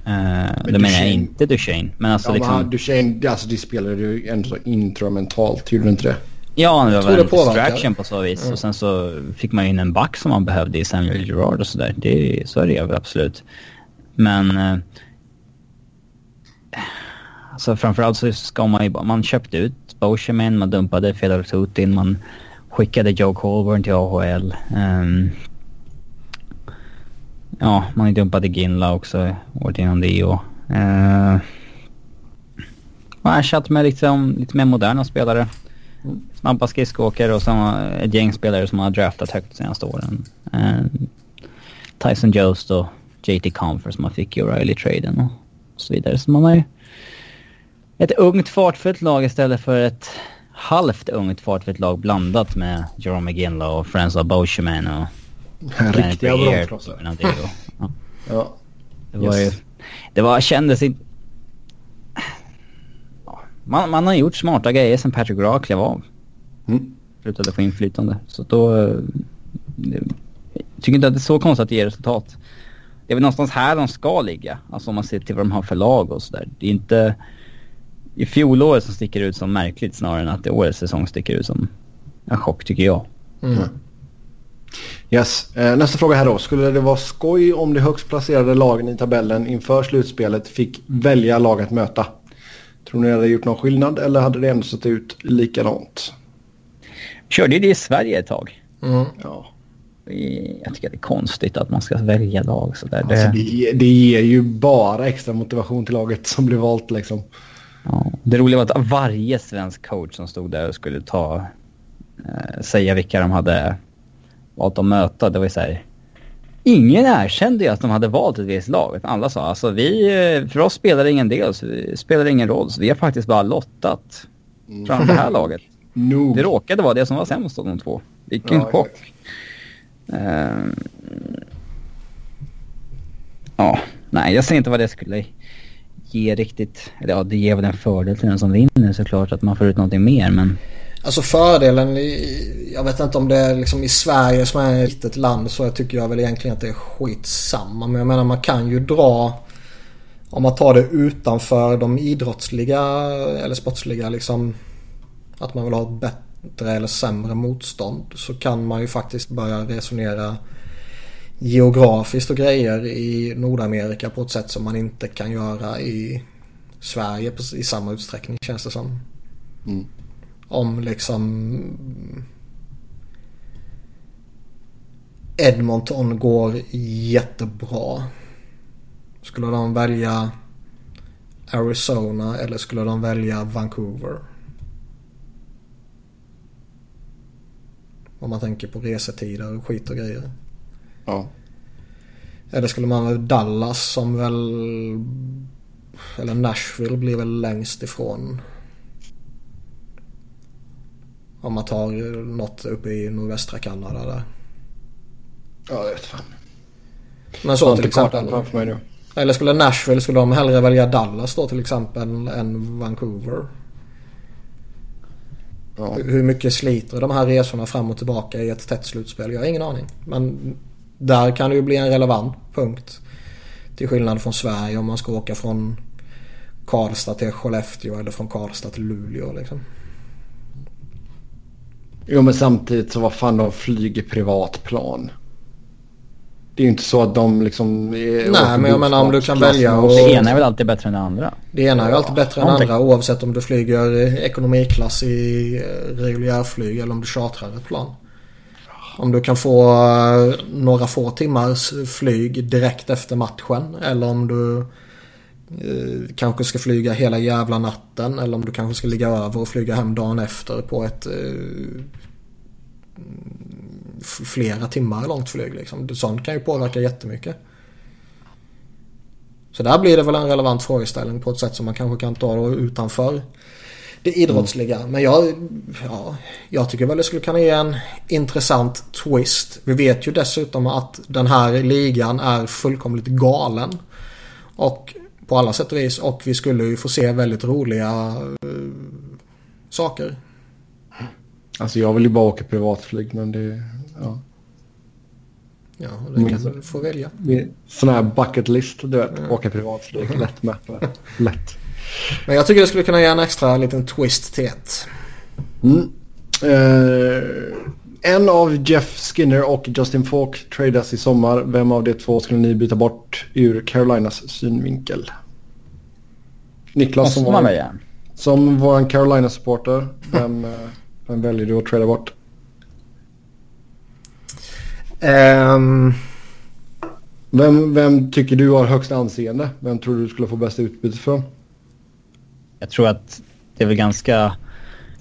eh, men det menar jag inte Duchene. Men alltså ja, liksom... Men Duchene, alltså de spelade ju ändå intramentalt, gjorde du inte det? Ja, det var väl en distraction på så vis. Mm. Och sen så fick man in en back som man behövde i Samuel Gerard och sådär. Så är det väl absolut. Men... Eh, alltså framförallt så ska man ju Man köpte ut Boschemin, man dumpade Fedor Tutin, man skickade Joe Colburn till AHL. Um, ehm, ja, man dumpade Ginla också året innan det och... Uh, och ersatt med liksom, lite mer moderna spelare. Snabba skridskoåkare och sen ett gäng spelare som har draftat högt de senaste åren. Eh, Tyson Jost och JT Comfort som man fick i O'Reilly-traden och så vidare. Så man har ju ett ungt fartfullt lag istället för ett halvt ungt fartfullt lag blandat med Jerome McGinley och Francois Beauchemin och... Riktiga bromsklossar. Ja. [laughs] ja. Det var yes. ju... Det var, kändes inte... Man, man har gjort smarta grejer sen Patrick Raw klev av. Mm. Slutade få inflytande. Så då... Jag tycker inte att det är så konstigt att det ger resultat. Det är väl någonstans här de ska ligga. Alltså om man ser till vad de har för lag och sådär. Det är inte i fjolåret som sticker ut som märkligt snarare än att det årets säsong sticker ut som en chock tycker jag. Mm. Yes. Eh, nästa fråga här då. Skulle det vara skoj om de högst placerade lagen i tabellen inför slutspelet fick välja lag att möta? Tror ni det hade gjort någon skillnad eller hade det ändå sett ut likadant? Körde det i Sverige ett tag. Mm. Ja. Jag tycker det är konstigt att man ska välja lag sådär. Alltså det, det ger ju bara extra motivation till laget som blir valt liksom. Ja. Det roliga var att varje svensk coach som stod där och skulle ta, eh, säga vilka de hade valt att möta, det var ju såhär. Ingen erkände ju att de hade valt ett visst lag. Alla sa alltså vi, eh, för oss spelar det ingen del, så det spelar ingen roll. Så vi har faktiskt bara lottat fram det här laget. [laughs] no. Det råkade vara det som var sämst av de två. Vilken ja, chock. Uh, ja, nej jag ser inte vad det skulle ge riktigt. Eller ja, det ger väl en fördel till den som vinner såklart att man får ut någonting mer men... Alltså fördelen, i, jag vet inte om det är liksom i Sverige som är ett litet land så jag tycker jag väl egentligen att det är skitsamma. Men jag menar man kan ju dra, om man tar det utanför de idrottsliga eller sportsliga liksom, att man vill ha ett bättre eller sämre motstånd så kan man ju faktiskt börja resonera geografiskt och grejer i Nordamerika på ett sätt som man inte kan göra i Sverige i samma utsträckning känns det som. Mm. Om liksom Edmonton går jättebra. Skulle de välja Arizona eller skulle de välja Vancouver? Om man tänker på resetider och skit och grejer. Ja. Eller skulle man väl Dallas som väl... Eller Nashville blir väl längst ifrån. Om man tar något uppe i nordvästra Kanada där. Ja, jag vet fan. Men så till exempel. Eller skulle Nashville, skulle de hellre välja Dallas då till exempel än Vancouver? Ja. Hur mycket sliter de här resorna fram och tillbaka i ett tätt slutspel? Jag har ingen aning. Men där kan det ju bli en relevant punkt. Till skillnad från Sverige om man ska åka från Karlstad till Skellefteå eller från Karlstad till Luleå liksom. Jo men samtidigt så vad fan de flyger privatplan. Det är ju inte så att de liksom... Nej men jag menar om du kan välja och... Det ena är väl alltid bättre än det andra? Det ena är ju alltid bättre än det andra oavsett om du flyger ekonomiklass i reguljärflyg eller om du chartrar ett plan. Om du kan få eh, några få timmars flyg direkt efter matchen. Eller om du eh, kanske ska flyga hela jävla natten. Eller om du kanske ska ligga över och flyga hem dagen efter på ett eh, flera timmar långt flyg. Liksom. Sånt kan ju påverka jättemycket. Så där blir det väl en relevant frågeställning på ett sätt som man kanske kan ta då utanför det idrottsliga. Mm. Men jag, ja, jag tycker väl det skulle kunna ge en intressant twist. Vi vet ju dessutom att den här ligan är fullkomligt galen. Och på alla sätt och vis. Och vi skulle ju få se väldigt roliga uh, saker. Alltså jag vill ju bara åka privatflyg men det... Ja. Ja, det kan du få välja. Sån här bucket list, du vet. Ja. Åka privatflyg, [laughs] lätt med. Lätt. Men jag tycker det skulle kunna ge en extra liten twist till ett. Mm. Uh, en av Jeff Skinner och Justin Falk tradas i sommar. Vem av de två skulle ni byta bort ur Carolinas synvinkel? Niklas som var, välja? som var en Carolina-supporter. Vem, uh, vem väljer du att trada bort? Um... Vem, vem tycker du har högst anseende? Vem tror du skulle få bäst utbyte från? jag tror att det är väl ganska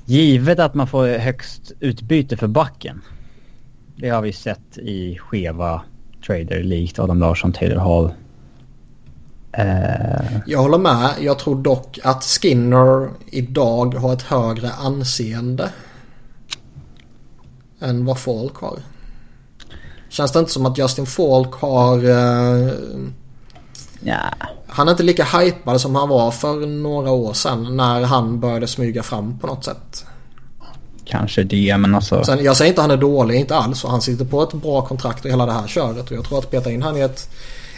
givet att man får högst utbyte för backen. Det har vi sett i skeva trader likt Adam Larsson, Taylor Hall. Uh... Jag håller med. Jag tror dock att Skinner idag har ett högre anseende. Än vad Falk har. Känns det inte som att Justin Falk har... Uh... Ja. Han är inte lika hypad som han var för några år sedan när han började smyga fram på något sätt. Kanske det men alltså. Sen, jag säger inte att han är dålig, inte alls. Och han sitter på ett bra kontrakt och hela det här köret. Och jag tror att peta in han i ett,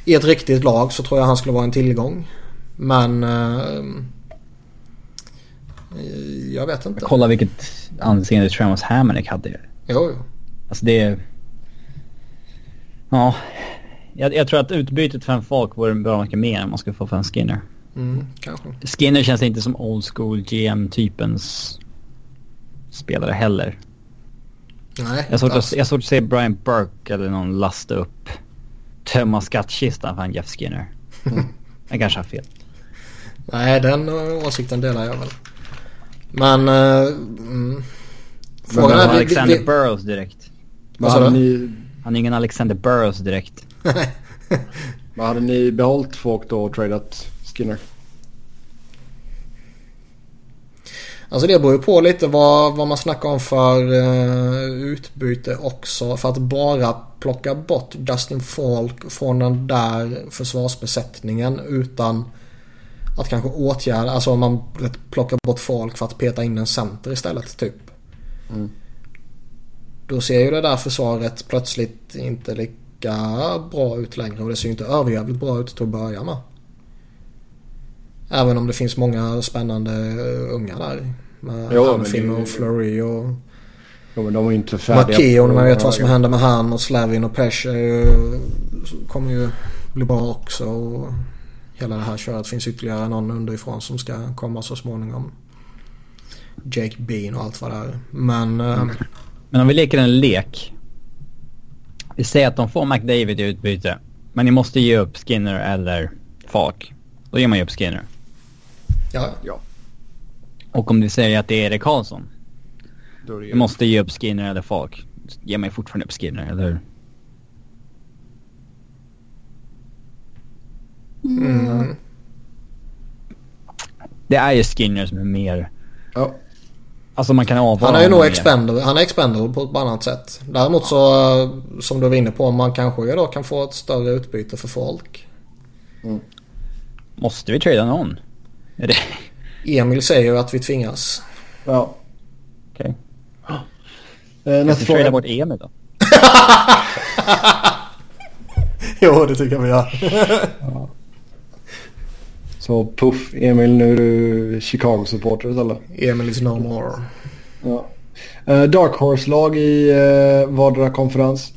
i ett riktigt lag så tror jag han skulle vara en tillgång. Men... Eh, jag vet inte. Kolla vilket anseende Travis Hammonick hade. Jo, jo. Alltså det. Ja. Jag, jag, tror att utbytet för en folk vore bra mycket mer än man skulle få för en Skinner. Mm, kanske. Skinner känns inte som old school GM-typens spelare heller. Nej, jag har svårt, att, att se Brian Burke eller någon lasta upp, tömma skattkistan för en Jeff Skinner. Mm. [laughs] jag kanske har fel. Nej, den åsikten delar jag väl. Men... Uh, mm. Frågan är... Alexander vi, vi... Burrows direkt. Vad hade ni... Han är ingen Alexander Burrows direkt. Vad hade ni behållit folk då och tradat Skinner? Alltså det beror ju på lite vad, vad man snackar om för uh, utbyte också. För att bara plocka bort Justin Falk från den där försvarsbesättningen utan att kanske åtgärda, alltså om man plockar bort Falk för att peta in en center istället typ. Mm. Då ser ju det där försvaret plötsligt inte lika bra ut längre och det ser ju inte överjävligt bra ut till att börja med. Även om det finns många spännande unga där. Med jo, Hanfin och Flurry och... Jo men de är ju inte färdiga. Makeon, man vet vad som händer med han och Slavin och Pesh kommer ju bli bra också. Och hela det här köret finns ytterligare någon underifrån som ska komma så småningom. Jake Bean och allt vad det är. Men... Mm. Men om vi leker en lek. Vi säger att de får McDavid i utbyte. Men ni måste ge upp Skinner eller Falk. Då ger man ju upp Skinner. Ja, ja. Och om vi säger att det är Erik Karlsson. Du måste ge upp Skinner eller Falk. Ge mig fortfarande upp Skinner, eller hur? Mm. Det är ju Skinner som är mer... Ja. Alltså man kan avvara Han är ju nog expendable, han är expendable på ett annat sätt. Däremot så som du var inne på man kanske då kan få ett större utbyte för folk. Mm. Måste vi trada någon? Är det... Emil säger att vi tvingas. Ja. Okej. Okay. Eh, nästa fråga. bort Emil då? [laughs] jo, det tycker jag vi gör. [laughs] ja. Så puff, Emil nu är du Chicago-supporter istället. Emil is no more. Ja. Uh, Dark Horse-lag i uh, vardera konferens?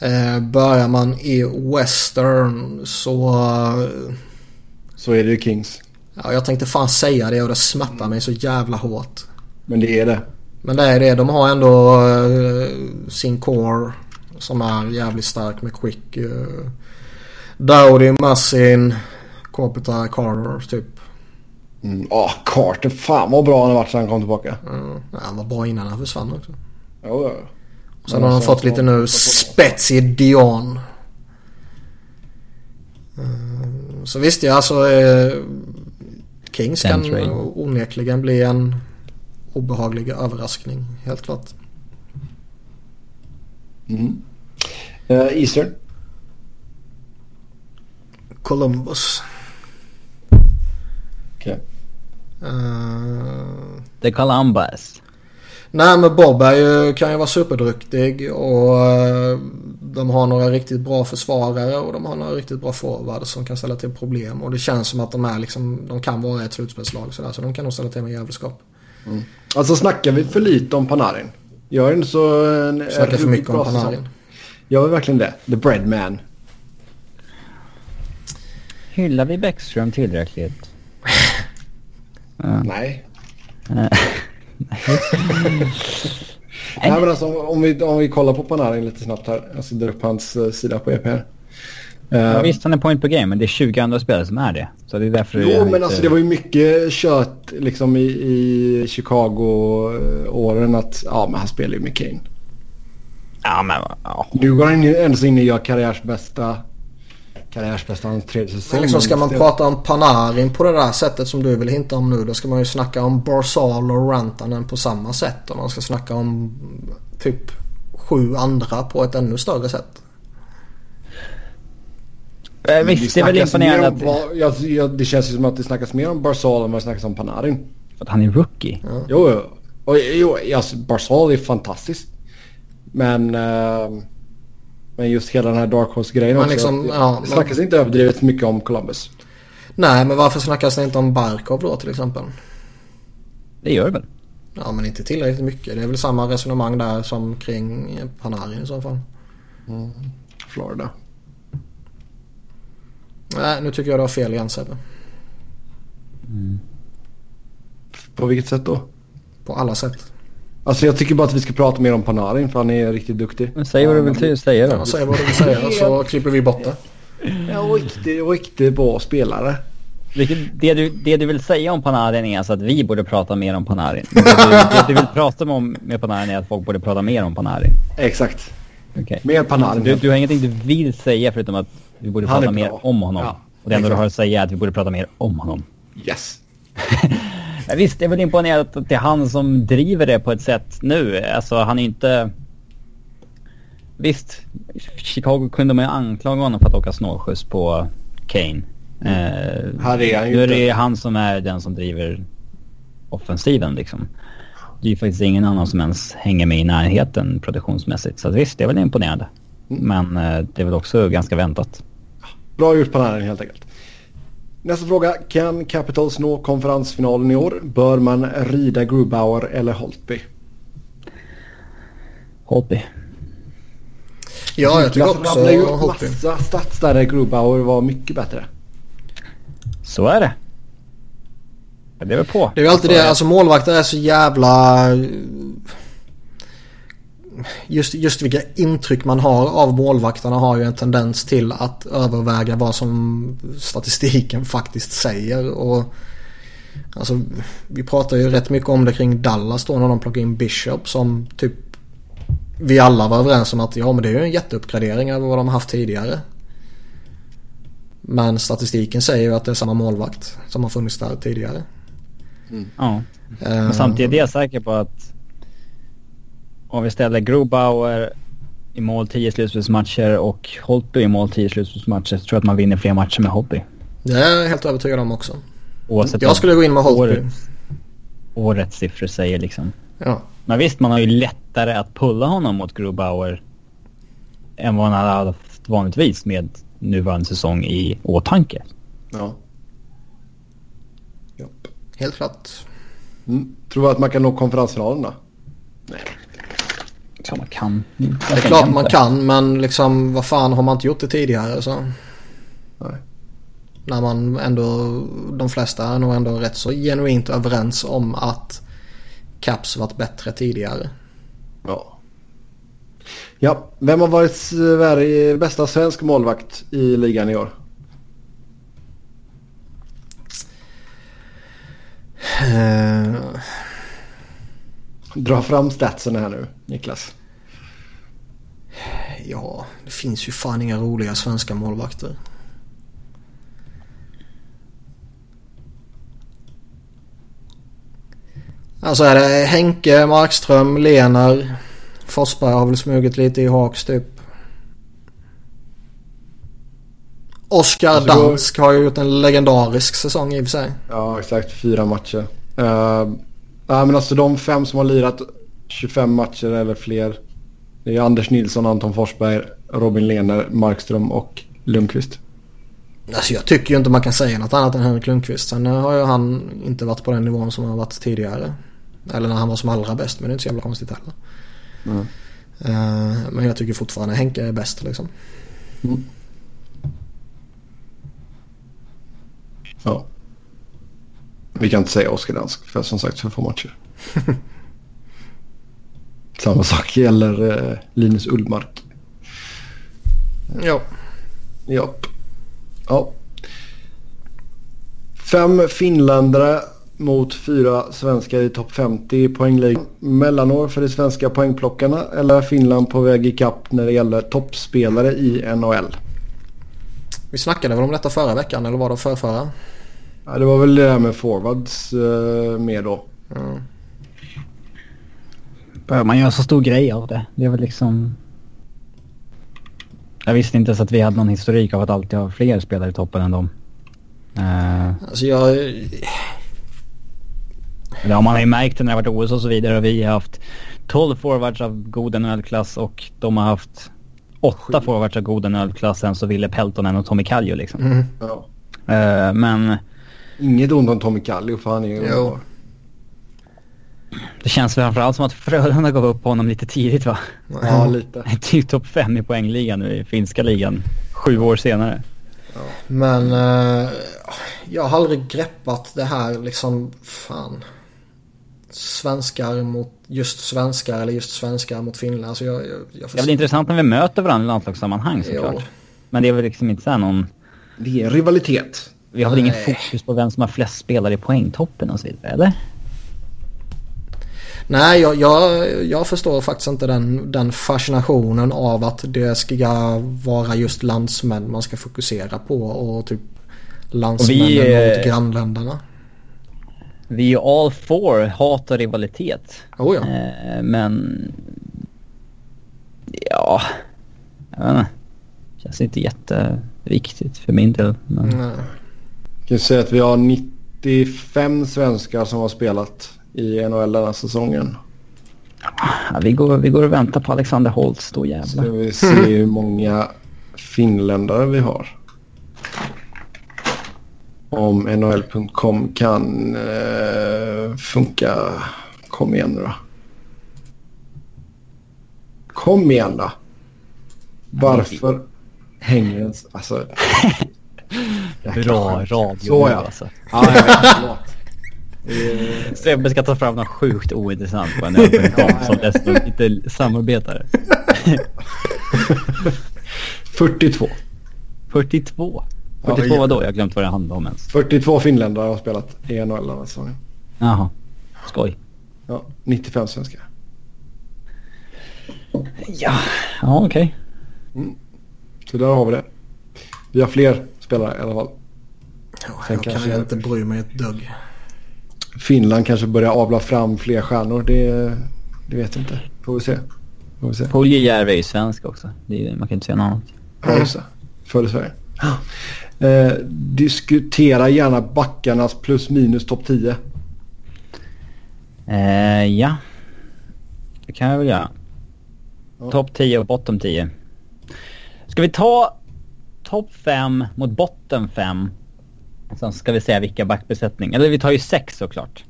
Eh, börjar man i Western så... Så är det ju Kings. Ja, jag tänkte fan säga det och det smärtar mig så jävla hårt. Men det är det. Men det är det. De har ändå uh, sin core som är jävligt stark med Quick. Uh, Dowdy, Massin, Kopitar, Carter typ. Mm, oh, Carter. Fan vad bra han har varit sedan han kom tillbaka. Mm, ja, han var bra innan han försvann också. Ja, ja. Sen har de fått lite nu spets i Dion. Eh, så visst ja, alltså eh, Kings kan onekligen bli en obehaglig överraskning. Helt klart. Mm. Uh, Eastern? Columbus. Okej. Okay. Uh, The Columbus. Nej men Bob är ju, kan ju vara superduktig och uh, de har några riktigt bra försvarare och de har några riktigt bra forwards som kan ställa till problem. Och det känns som att de är liksom, de kan vara ett slutspelslag sådär så de kan nog ställa till med jävelskap. Mm. Alltså snackar vi för lite om Panarin? Jag är inte så... En, snackar för mycket om Panarin. Jag är verkligen det. The breadman. Hyllar vi Bäckström tillräckligt? [laughs] Nej. Nej men alltså om vi, om vi kollar på Panarin lite snabbt här. Jag ska dra upp hans uh, sida på EP här. Uh, ja, visst han är point per game men det är 20 andra spelare som är det. Så det är därför Jo men inte... alltså det var ju mycket kött liksom i, i Chicago-åren att ja men han spelar ju med Kane. Ja, men ja. Nu går han ju ändå in och gör karriärsbästa karriärsbästa hans tredje säsong. Liksom ska man prata om Panarin på det där sättet som du vill hinta om nu. Då ska man ju snacka om Barzal och Rantanen på samma sätt. Och man ska snacka om typ sju andra på ett ännu större sätt. Eh, Visst, det är väl imponerande att, Ba- ja, ja, det känns ju som att det snackas mer om Barzal än vad det snackas om Panarin. att han är rookie. Jo, jo. Och, jo alltså, Barzal är fantastiskt. Men... eh, men just hela den här Dark Horse-grejen Men också. liksom, ja, det men- snackas inte överdrivet mycket om Columbus. Nej, men varför snackas det inte om Barkov då till exempel? Det gör det väl? Ja, men inte tillräckligt mycket. Det är väl samma resonemang där som kring Panarin i så fall. Florida. Nej, nu tycker jag du har fel igen Sebbe. På vilket sätt då? På alla sätt. Alltså jag tycker bara att vi ska prata mer om Panarin för han är riktigt duktig. Men säg vad du vill säga då. Ja, säg vad du vill säga så [laughs] klipper vi bort det. Ja, riktigt, riktigt bra spelare. Det, du, det du vill säga om Panarin är alltså att vi borde prata mer om Panarin. Det du, det du vill prata om med Panarin är att folk borde prata mer om Panarin. Exakt. Okej. Mer Panarin. Du, du har ingenting du vill säga förutom att vi borde Han prata mer om honom. Ja, och det enda du har att säga är att vi borde prata mer om honom. Yes. [laughs] Men visst, det är väl imponerande att det är han som driver det på ett sätt nu. Alltså han är inte... Visst, Chicago kunde man ju anklaga honom för att åka snålskjuts på Kane. Eh, Här är han ju nu är det han som är den som driver offensiven liksom. Det är ju faktiskt ingen annan som ens hänger med i närheten produktionsmässigt. Så visst, det är väl imponerande. Men eh, det är väl också ganska väntat. Bra gjort Panarin helt enkelt. Nästa fråga. Kan Capitals nå konferensfinalen i år? Bör man rida Grubauer eller Holtby? Holtby. Ja, jag tycker Niklas rabblade ju också Holtby. massa stats där Grubauer var mycket bättre. Så är det. Ja, Det är väl på. Det är ju alltid det, alltså målvakter är så jävla... Just, just vilka intryck man har av målvakterna har ju en tendens till att överväga vad som statistiken faktiskt säger. Och alltså, vi pratar ju rätt mycket om det kring Dallas då när de plockade in Bishop som typ vi alla var överens om att ja men det är ju en jätteuppgradering över vad de har haft tidigare. Men statistiken säger ju att det är samma målvakt som har funnits där tidigare. Ja. Eh, Men samtidigt är jag säker på att om vi ställer Grubauer i mål 10 slutspelsmatcher och Holtby i mål 10 slutspelsmatcher så tror jag att man vinner fler matcher med Holtby. Det är jag helt övertygad om också. Oavsett Jag skulle gå in med Holtby. årets, årets siffror säger liksom. Ja. Men visst, man har ju lättare att pulla honom mot Grubauer än vad han hade haft vanligtvis med nuvarande säsong i åtanke. Ja. Japp. Helt klart. Mm. Tror du att man kan nå konferensfinalen då? Så man kan. Det är klart man kan men liksom vad fan har man inte gjort det tidigare så. Nej. När man ändå, de flesta är nog ändå rätt så genuint överens om att Caps varit bättre tidigare. Ja. Ja, vem har varit Sverige bästa svensk målvakt i ligan i år? Eh, Dra fram statsen här nu, Niklas. ja, det finns ju fan inga roliga svenska målvakter. Alltså är det Henke, Markström, Lener, Forsberg har väl smugit lite i Hawks typ. Oskar Alltså, Dansk har ju gjort en legendarisk säsong i och för sig. Ja, exakt. Fyra matcher. Uh, ja, men alltså de fem som har lirat 25 matcher eller fler. Det är Anders Nilsson, Anton Forsberg, Robin Lehner, Markström och Lundqvist. Alltså jag tycker ju inte man kan säga något annat än Henrik Lundqvist. Sen har ju han inte varit på den nivån som han har varit tidigare. Eller när han var som allra bäst. Men det är inte så jävla konstigt heller. Mm. Eh, men jag tycker fortfarande Henke är bäst liksom. Ja. Vi kan inte säga Oskar Dansk för som sagt för få matcher. Samma sak gäller eh, Linus Ullmark. Ja. Japp. Ja. Fem finländare mot fyra svenskar i topp 50 i poängligan. Mellanår för de svenska poängplockarna eller Finland på väg ikapp när det gäller toppspelare i NHL? Vi snackade väl om detta förra veckan eller var det förra? Ja, det var väl det där med forwards eh, med då. Mm. Bör man göra så stor grej av det? Det är väl liksom... Jag visste inte ens att vi hade någon historik av att alltid ha fler spelare i toppen än dem. Uh, Alltså jag... det har man ju märkt när det har varit OS och så vidare. Och vi har haft 12 forwards av god NHL-klass och de har haft 8 forwards av god NHL-klass. Sen så Ville Peltonen och Tommy Kallio liksom. Mm. Ja. Eh, men Inget ont om Tommy Kallio för han är ju underbar. det känns framförallt som att Frölunda gav upp på honom lite tidigt va? Ja, lite. Till topp 5 i poängligan nu i finska ligan. Sju år senare. Men eh, jag har aldrig greppat det här liksom, fan. Svenskar mot just svenskar eller just svenskar mot finländare. Alltså jag, jag, jag Det är väl intressant när vi möter varandra i landslagssammanhang såklart. Jo. Men det är väl liksom inte så här någon... Det är rivalitet. Vi har väl ingen fokus på vem som har flest spelare i poängtoppen och så vidare, eller? Nej, jag, jag, jag förstår faktiskt inte den, den fascinationen av att det ska vara just landsmän man ska fokusera på och typ landsmännen Och vi, eh, mot grannländerna. Vi är all for hat och rivalitet. Oh ja. Eh, men... Ja... Jag vet inte. Känns inte jätteviktigt för min del. Men... Nej. Kan säga att vi har 95 svenskar som har spelat i NHL den här säsongen. Ja, vi, går, vi går och väntar på Alexander Holtz då Ska jävlar. vi se hur många finländare vi har. Om NHL.com kan eh, funka. Kom igen nu då. Kom igen då. Varför hänger den... s- Alltså... [laughs] Bra radio Så ja. alltså. Ja, vet. Förlåt. [laughs] Eh, Sebbe ska ta fram något sjukt ointressant på en öppen [laughs] som dessutom inte samarbetar. 42. [laughs] 42. Ja, 42 ja. vadå? Jag har glömt vad det handlar om ens. 42 finländare har spelat i NHL den här säsongen. Jaha. Skoj. Ja, 95 svenskar. Ja, ja okej. Så där har vi det. Vi har fler spelare i alla fall. Ja, Sen jag kan kanske- ju inte bry mig ett dugg. Finland kanske börjar avla fram fler stjärnor. Det, det vet jag inte. Får vi se. Får vi se. Puljujärvi är ju svensk också. Det är, man kan inte säga något annat. Ja, just det. I Sverige. Eh, diskutera gärna backarnas plus minus topp 10. Eh, ja. Det kan jag väl göra. Ja. Topp 10 och bottom 10. Ska vi ta topp 5 mot botten 5? Sen ska vi säga vilka backbesättning. Eller vi tar ju sex såklart.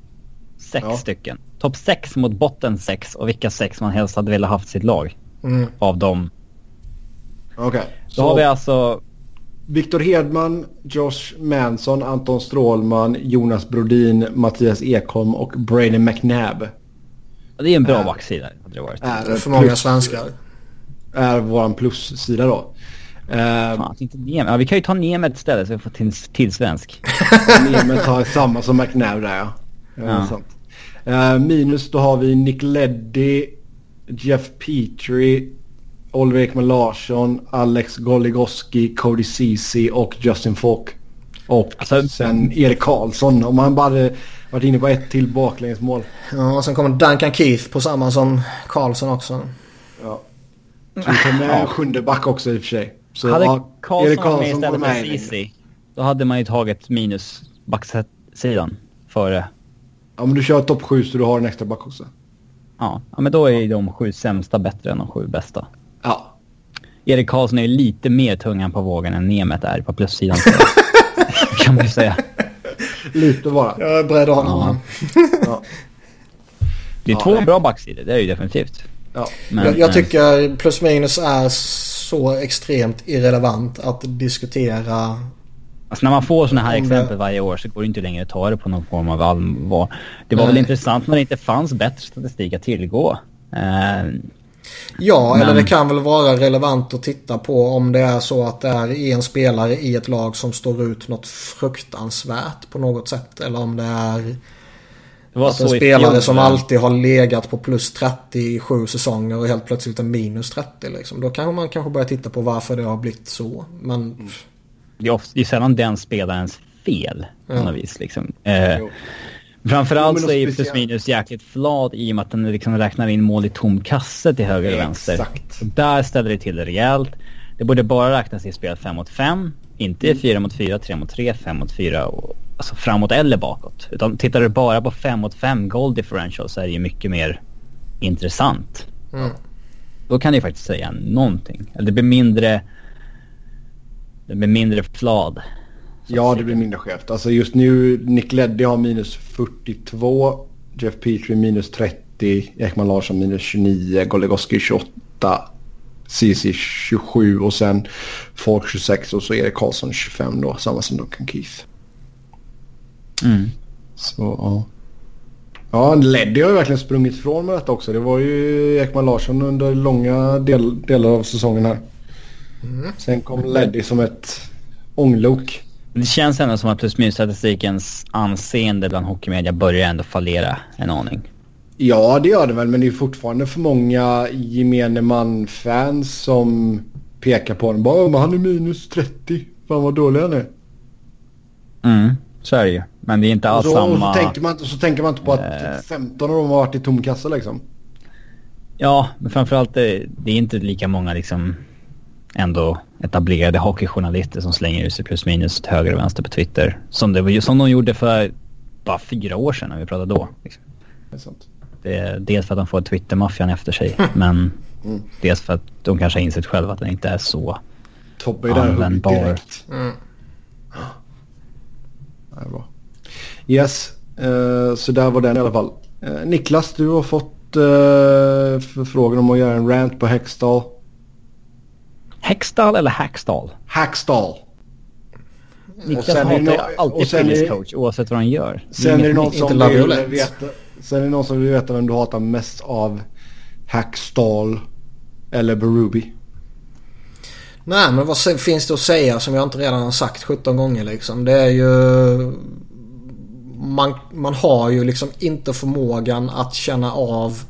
Sex Ja. stycken. Topp 6 mot botten 6 och vilka sex man helst hade velat haft sitt lag. Mm. Av dem. Okej. Då har vi alltså... Viktor Hedman, Josh Manson, Anton Strålman, Jonas Brodin, Mattias Ekholm och Brady McNabb. Det är en bra Äh. backsida hade det varit. Är Är, för många svenskar. är våran plussida då. Eh, Fan, inte Nemeth. Ja, vi kan ju ta Nemeth istället så vi får till, till svensk. [laughs] Nemeth har samma som McNabb där ja. ja. Sant. Eh, minus då har vi Nick Leddy, Jeff Petrie, Oliver Ekman Larsson, Alex Goligoski, Cody Ceesay och Justin Falk. Och Alltså- sen Erik Karlsson. Om han bara hade varit inne på ett till baklängesmål. Ja, och sen kommer Duncan Keith på samma som Karlsson också. Ja. Så vi tar med sjunde back också i och för sig. Så, hade ja, Karlsson Erik varit med istället för. Ceesay. Då hade man ju tagit minus backsidan före. Ja men du kör topp sju så du har en extra back också. Ja, ja men då är ju de sju sämsta bättre än de sju bästa. Ja. Erik Karlsson är ju lite mer tungan på vågen än Nemeth är på plussidan. [laughs] kan man ju säga. Lite bara. Jag är beredd att ha honom. Ja. Det är Ja, två nej. bra backsidor, det är ju definitivt. Ja. Men, jag, jag eh, tycker plus minus är så extremt irrelevant att diskutera. Alltså när man får såna här exempel varje år så går det inte längre att ta det på någon form av allvar. Det var väl Nej. intressant när det inte fanns bättre statistik att tillgå. Eh, Ja, Men... eller det kan väl vara relevant att titta på om det är så att det är en spelare i ett lag som står ut något fruktansvärt på något sätt. Eller om det är det var att en spelare som alltid har legat på plus 30 i sju säsonger och helt plötsligt är minus 30 liksom. Då kanske man kanske börjar titta på varför det har blivit så. Men... Mm. Det är, ofta, det är sällan den spelarens fel på ja. något vis liksom. Eh, framförallt så är plus minus jäkligt flad i och med att den liksom räknar in mål i tom kasse till höger och vänster. Exakt. där ställer det till det rejält. Det borde bara räknas i spel 5 mot 5. Inte 4 mm. mot 4, 3 mot 3, 5 mot 4 och alltså framåt eller bakåt. Utan tittar du bara på 5 mot 5 goal differential så är det ju mycket mer intressant. Mm. Då kan det ju faktiskt säga någonting. Eller det blir mindre... Det blir mindre flad. Ja, det blir mindre skevt. Alltså just nu, Nick Leddy har minus 42, Jeff Petrie minus 30, Ekman Larsson minus 29, Goligoski 28, CC 27 och sen Falk 26 och så Erik Karlsson 25 då, samma som Duncan Keith. Mm. Så ja. Ja, Leddy har ju verkligen sprungit ifrån med detta också. Det var ju Ekman Larsson under långa del, delar av säsongen här. Mm. Sen kom Leddy som ett ånglok. Det känns ändå som att plus minus-statistikens anseende bland hockeymedia börjar ändå fallera en aning. Ja, det gör det väl. Men det är fortfarande för många gemene man-fans som pekar på den. Bara, han är minus 30. Fan vad dålig han är. Mm. Så är det ju. Men det är inte alls så, samma... Så tänker, man, så tänker man inte på att 15 av dem har varit i tom kassa liksom. Ja, men framförallt det, det är inte lika många liksom ändå etablerade hockeyjournalister som slänger ut sig plus minus till höger och vänster på Twitter. Som, det, som de gjorde för bara fyra år sedan när vi pratade då. Liksom. Det är sant. Det dels för att de får Twitter-maffian efter sig, [laughs] men mm. dels för att de kanske har insett själva att den inte är så Tobbe är användbar. direkt. Mm. Ja, bra. Yes, uh, så där var den i alla fall. Uh, Niklas, du har fått uh, förfrågan om att göra en rant på Hextall. Hextall eller Hackstall? Hackstall. Niklas hatar no alltid coach oavsett vad han gör. Sen är det någon som vill veta, sen är det någon som vill veta vem du hatar mest av Hackstall eller Berubi. Nej men vad finns det att säga som jag inte redan har sagt 17 gånger liksom. Det är ju... Man, man har ju liksom inte förmågan att känna av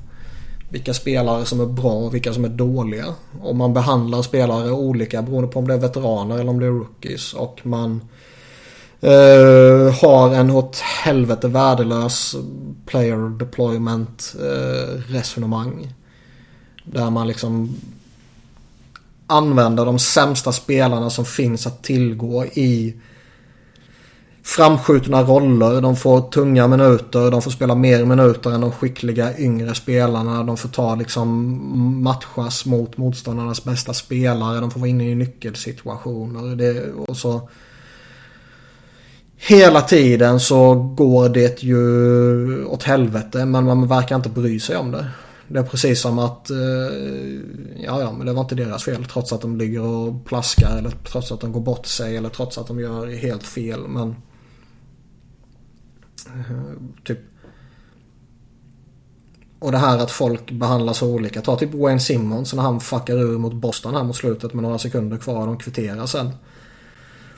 vilka spelare som är bra och vilka som är dåliga. Och man behandlar spelare olika beroende på om det är veteraner eller om det är rookies. Och man eh, har en åt helvete värdelös player deployment eh, resonemang. Där man liksom använda de sämsta spelarna som finns att tillgå i framskjutna roller. De får tunga minuter. De får spela mer minuter än de skickliga yngre spelarna. De får ta liksom matchas mot motståndarnas bästa spelare. De får vara inne i nyckelsituationer. Det, och så Hela tiden så går det ju åt helvete men man verkar inte bry sig om det. Det är precis som att, eh, ja ja men det var inte deras fel trots att de ligger och plaskar eller trots att de går bort sig eller trots att de gör helt fel men eh, typ och det här att folk behandlas olika. Ta typ Wayne Simmons när han fuckar ur mot Boston här mot slutet med några sekunder kvar och de kvitterar sen.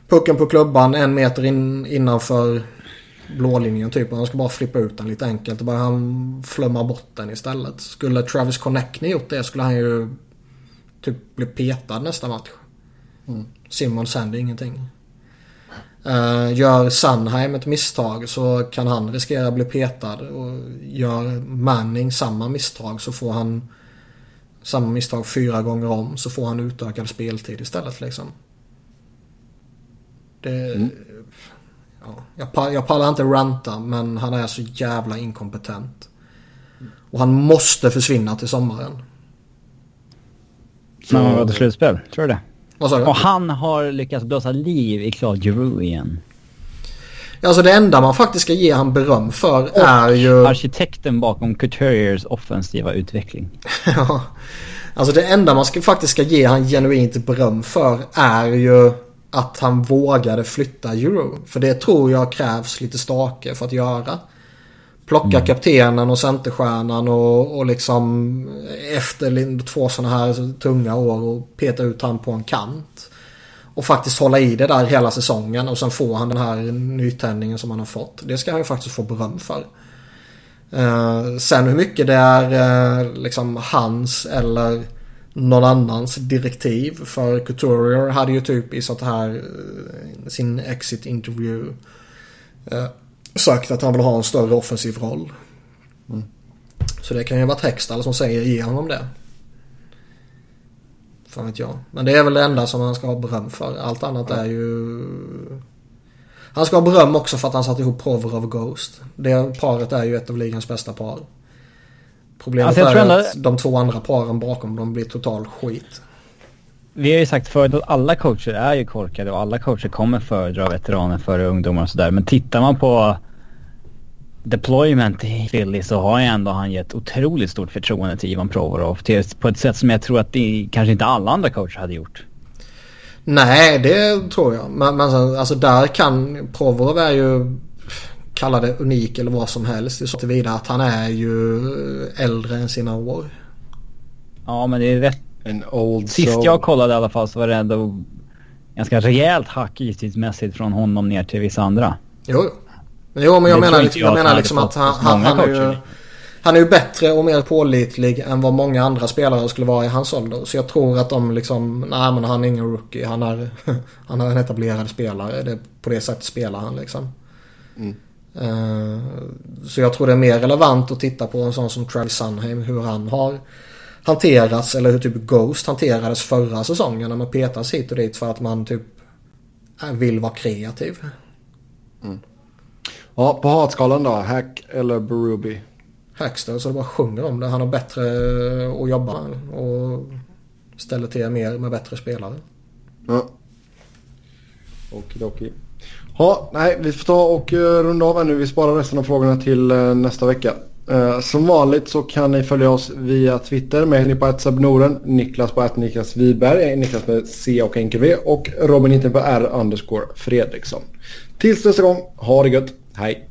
Pucken på klubban en meter in, innanför blålinjen typ. Han ska bara flippa ut den lite enkelt och bara han flömmar bort den istället. Skulle Travis Connectney gjort det skulle han ju typ bli petad nästa match. Mm. Simon sänder ingenting. Uh, gör Sandheim ett misstag så kan han riskera att bli petad. Och gör Manning samma misstag så får han samma misstag fyra gånger om så får han utökad speltid istället liksom. Det, mm. Ja, jag, jag pallar inte ranta men han är så jävla inkompetent. Och han måste försvinna till sommaren. Så... Men vad slutspel? Tror du det? Vad sa du? Och han har lyckats blåsa liv i Claude Giroux igen. Alltså det enda man faktiskt ska ge han beröm för och är ju... arkitekten bakom Couturiers offensiva utveckling. [laughs] ja. Alltså det enda man ska, faktiskt ska ge han genuint beröm för är ju att han vågade flytta Euro. För det tror jag krävs lite stake för att göra. Plocka mm. kaptenen och centerstjärnan och, och liksom efter två sådana här tunga år och peta ut han på en kant. Och faktiskt hålla i det där hela säsongen och sen får han den här nytändningen som han har fått. Det ska han ju faktiskt få beröm för. Uh, sen hur mycket det är uh, liksom hans eller någon annans direktiv. För Couturier hade ju typ i sånt här uh, sin exit interview sagt att han vill ha en större offensiv roll. Mm. Så det kan ju vara Hextall som säger ge honom det. Fan vet jag. Men det är väl det enda som han ska ha beröm för. Allt annat är ju... Han ska ha beröm också för att han satte ihop Provorov Ghost. Det paret är ju ett av ligans bästa par. Problemet alltså, är att de två andra paren bakom de blir total skit. Vi har ju sagt förut att alla coacher är ju korkade och alla coacher kommer föredra veteraner före ungdomar och sådär. Men tittar man på deployment i Philly så har ju ändå han gett otroligt stort förtroende till Ivan Provorov. på ett sätt som jag tror att det kanske inte alla andra coacher hade gjort. Nej, det tror jag. Men, men alltså där kan Provorov är ju kalla det unik eller vad som helst. Så tillvida att han är ju äldre än sina år. Ja, men det är rätt. Sist soul. jag kollade i alla fall så var det ändå ganska rejält hack istidsmässigt från honom ner till vissa andra. Jo, Jo, men jag menar, liksom, jag, jag menar liksom att han, han, han, är ju, han är ju bättre och mer pålitlig än vad många andra spelare skulle vara i hans ålder. Så jag tror att de liksom, nej men han är ingen rookie. Han är, [laughs] han är en etablerad spelare. Det, på det sättet spelar han liksom. Mm. Uh, så jag tror det är mer relevant att titta på en sån som Travis Sunheim. Hur han har hanterats eller hur typ Ghost hanterades förra säsongen. När man petas hit och dit för att man typ vill vara kreativ. Mm. Ja, på hatskalan då? Hack eller Berubi? Hackster, så det bara sjunger om det. Han har bättre att jobba och ställer till mer med bättre spelare. Ja. Okidoki. Ja, nej, vi får ta och eh, runda av här nu. Vi sparar resten av frågorna till eh, nästa vecka. Eh, som vanligt så kan ni följa oss via Twitter. Med på att Noren, Niklas på att Niklas Wiberg, Niklas med C och NKV och Robin inte på R underscore Fredriksson. Tills nästa gång, ha det gött! Hej!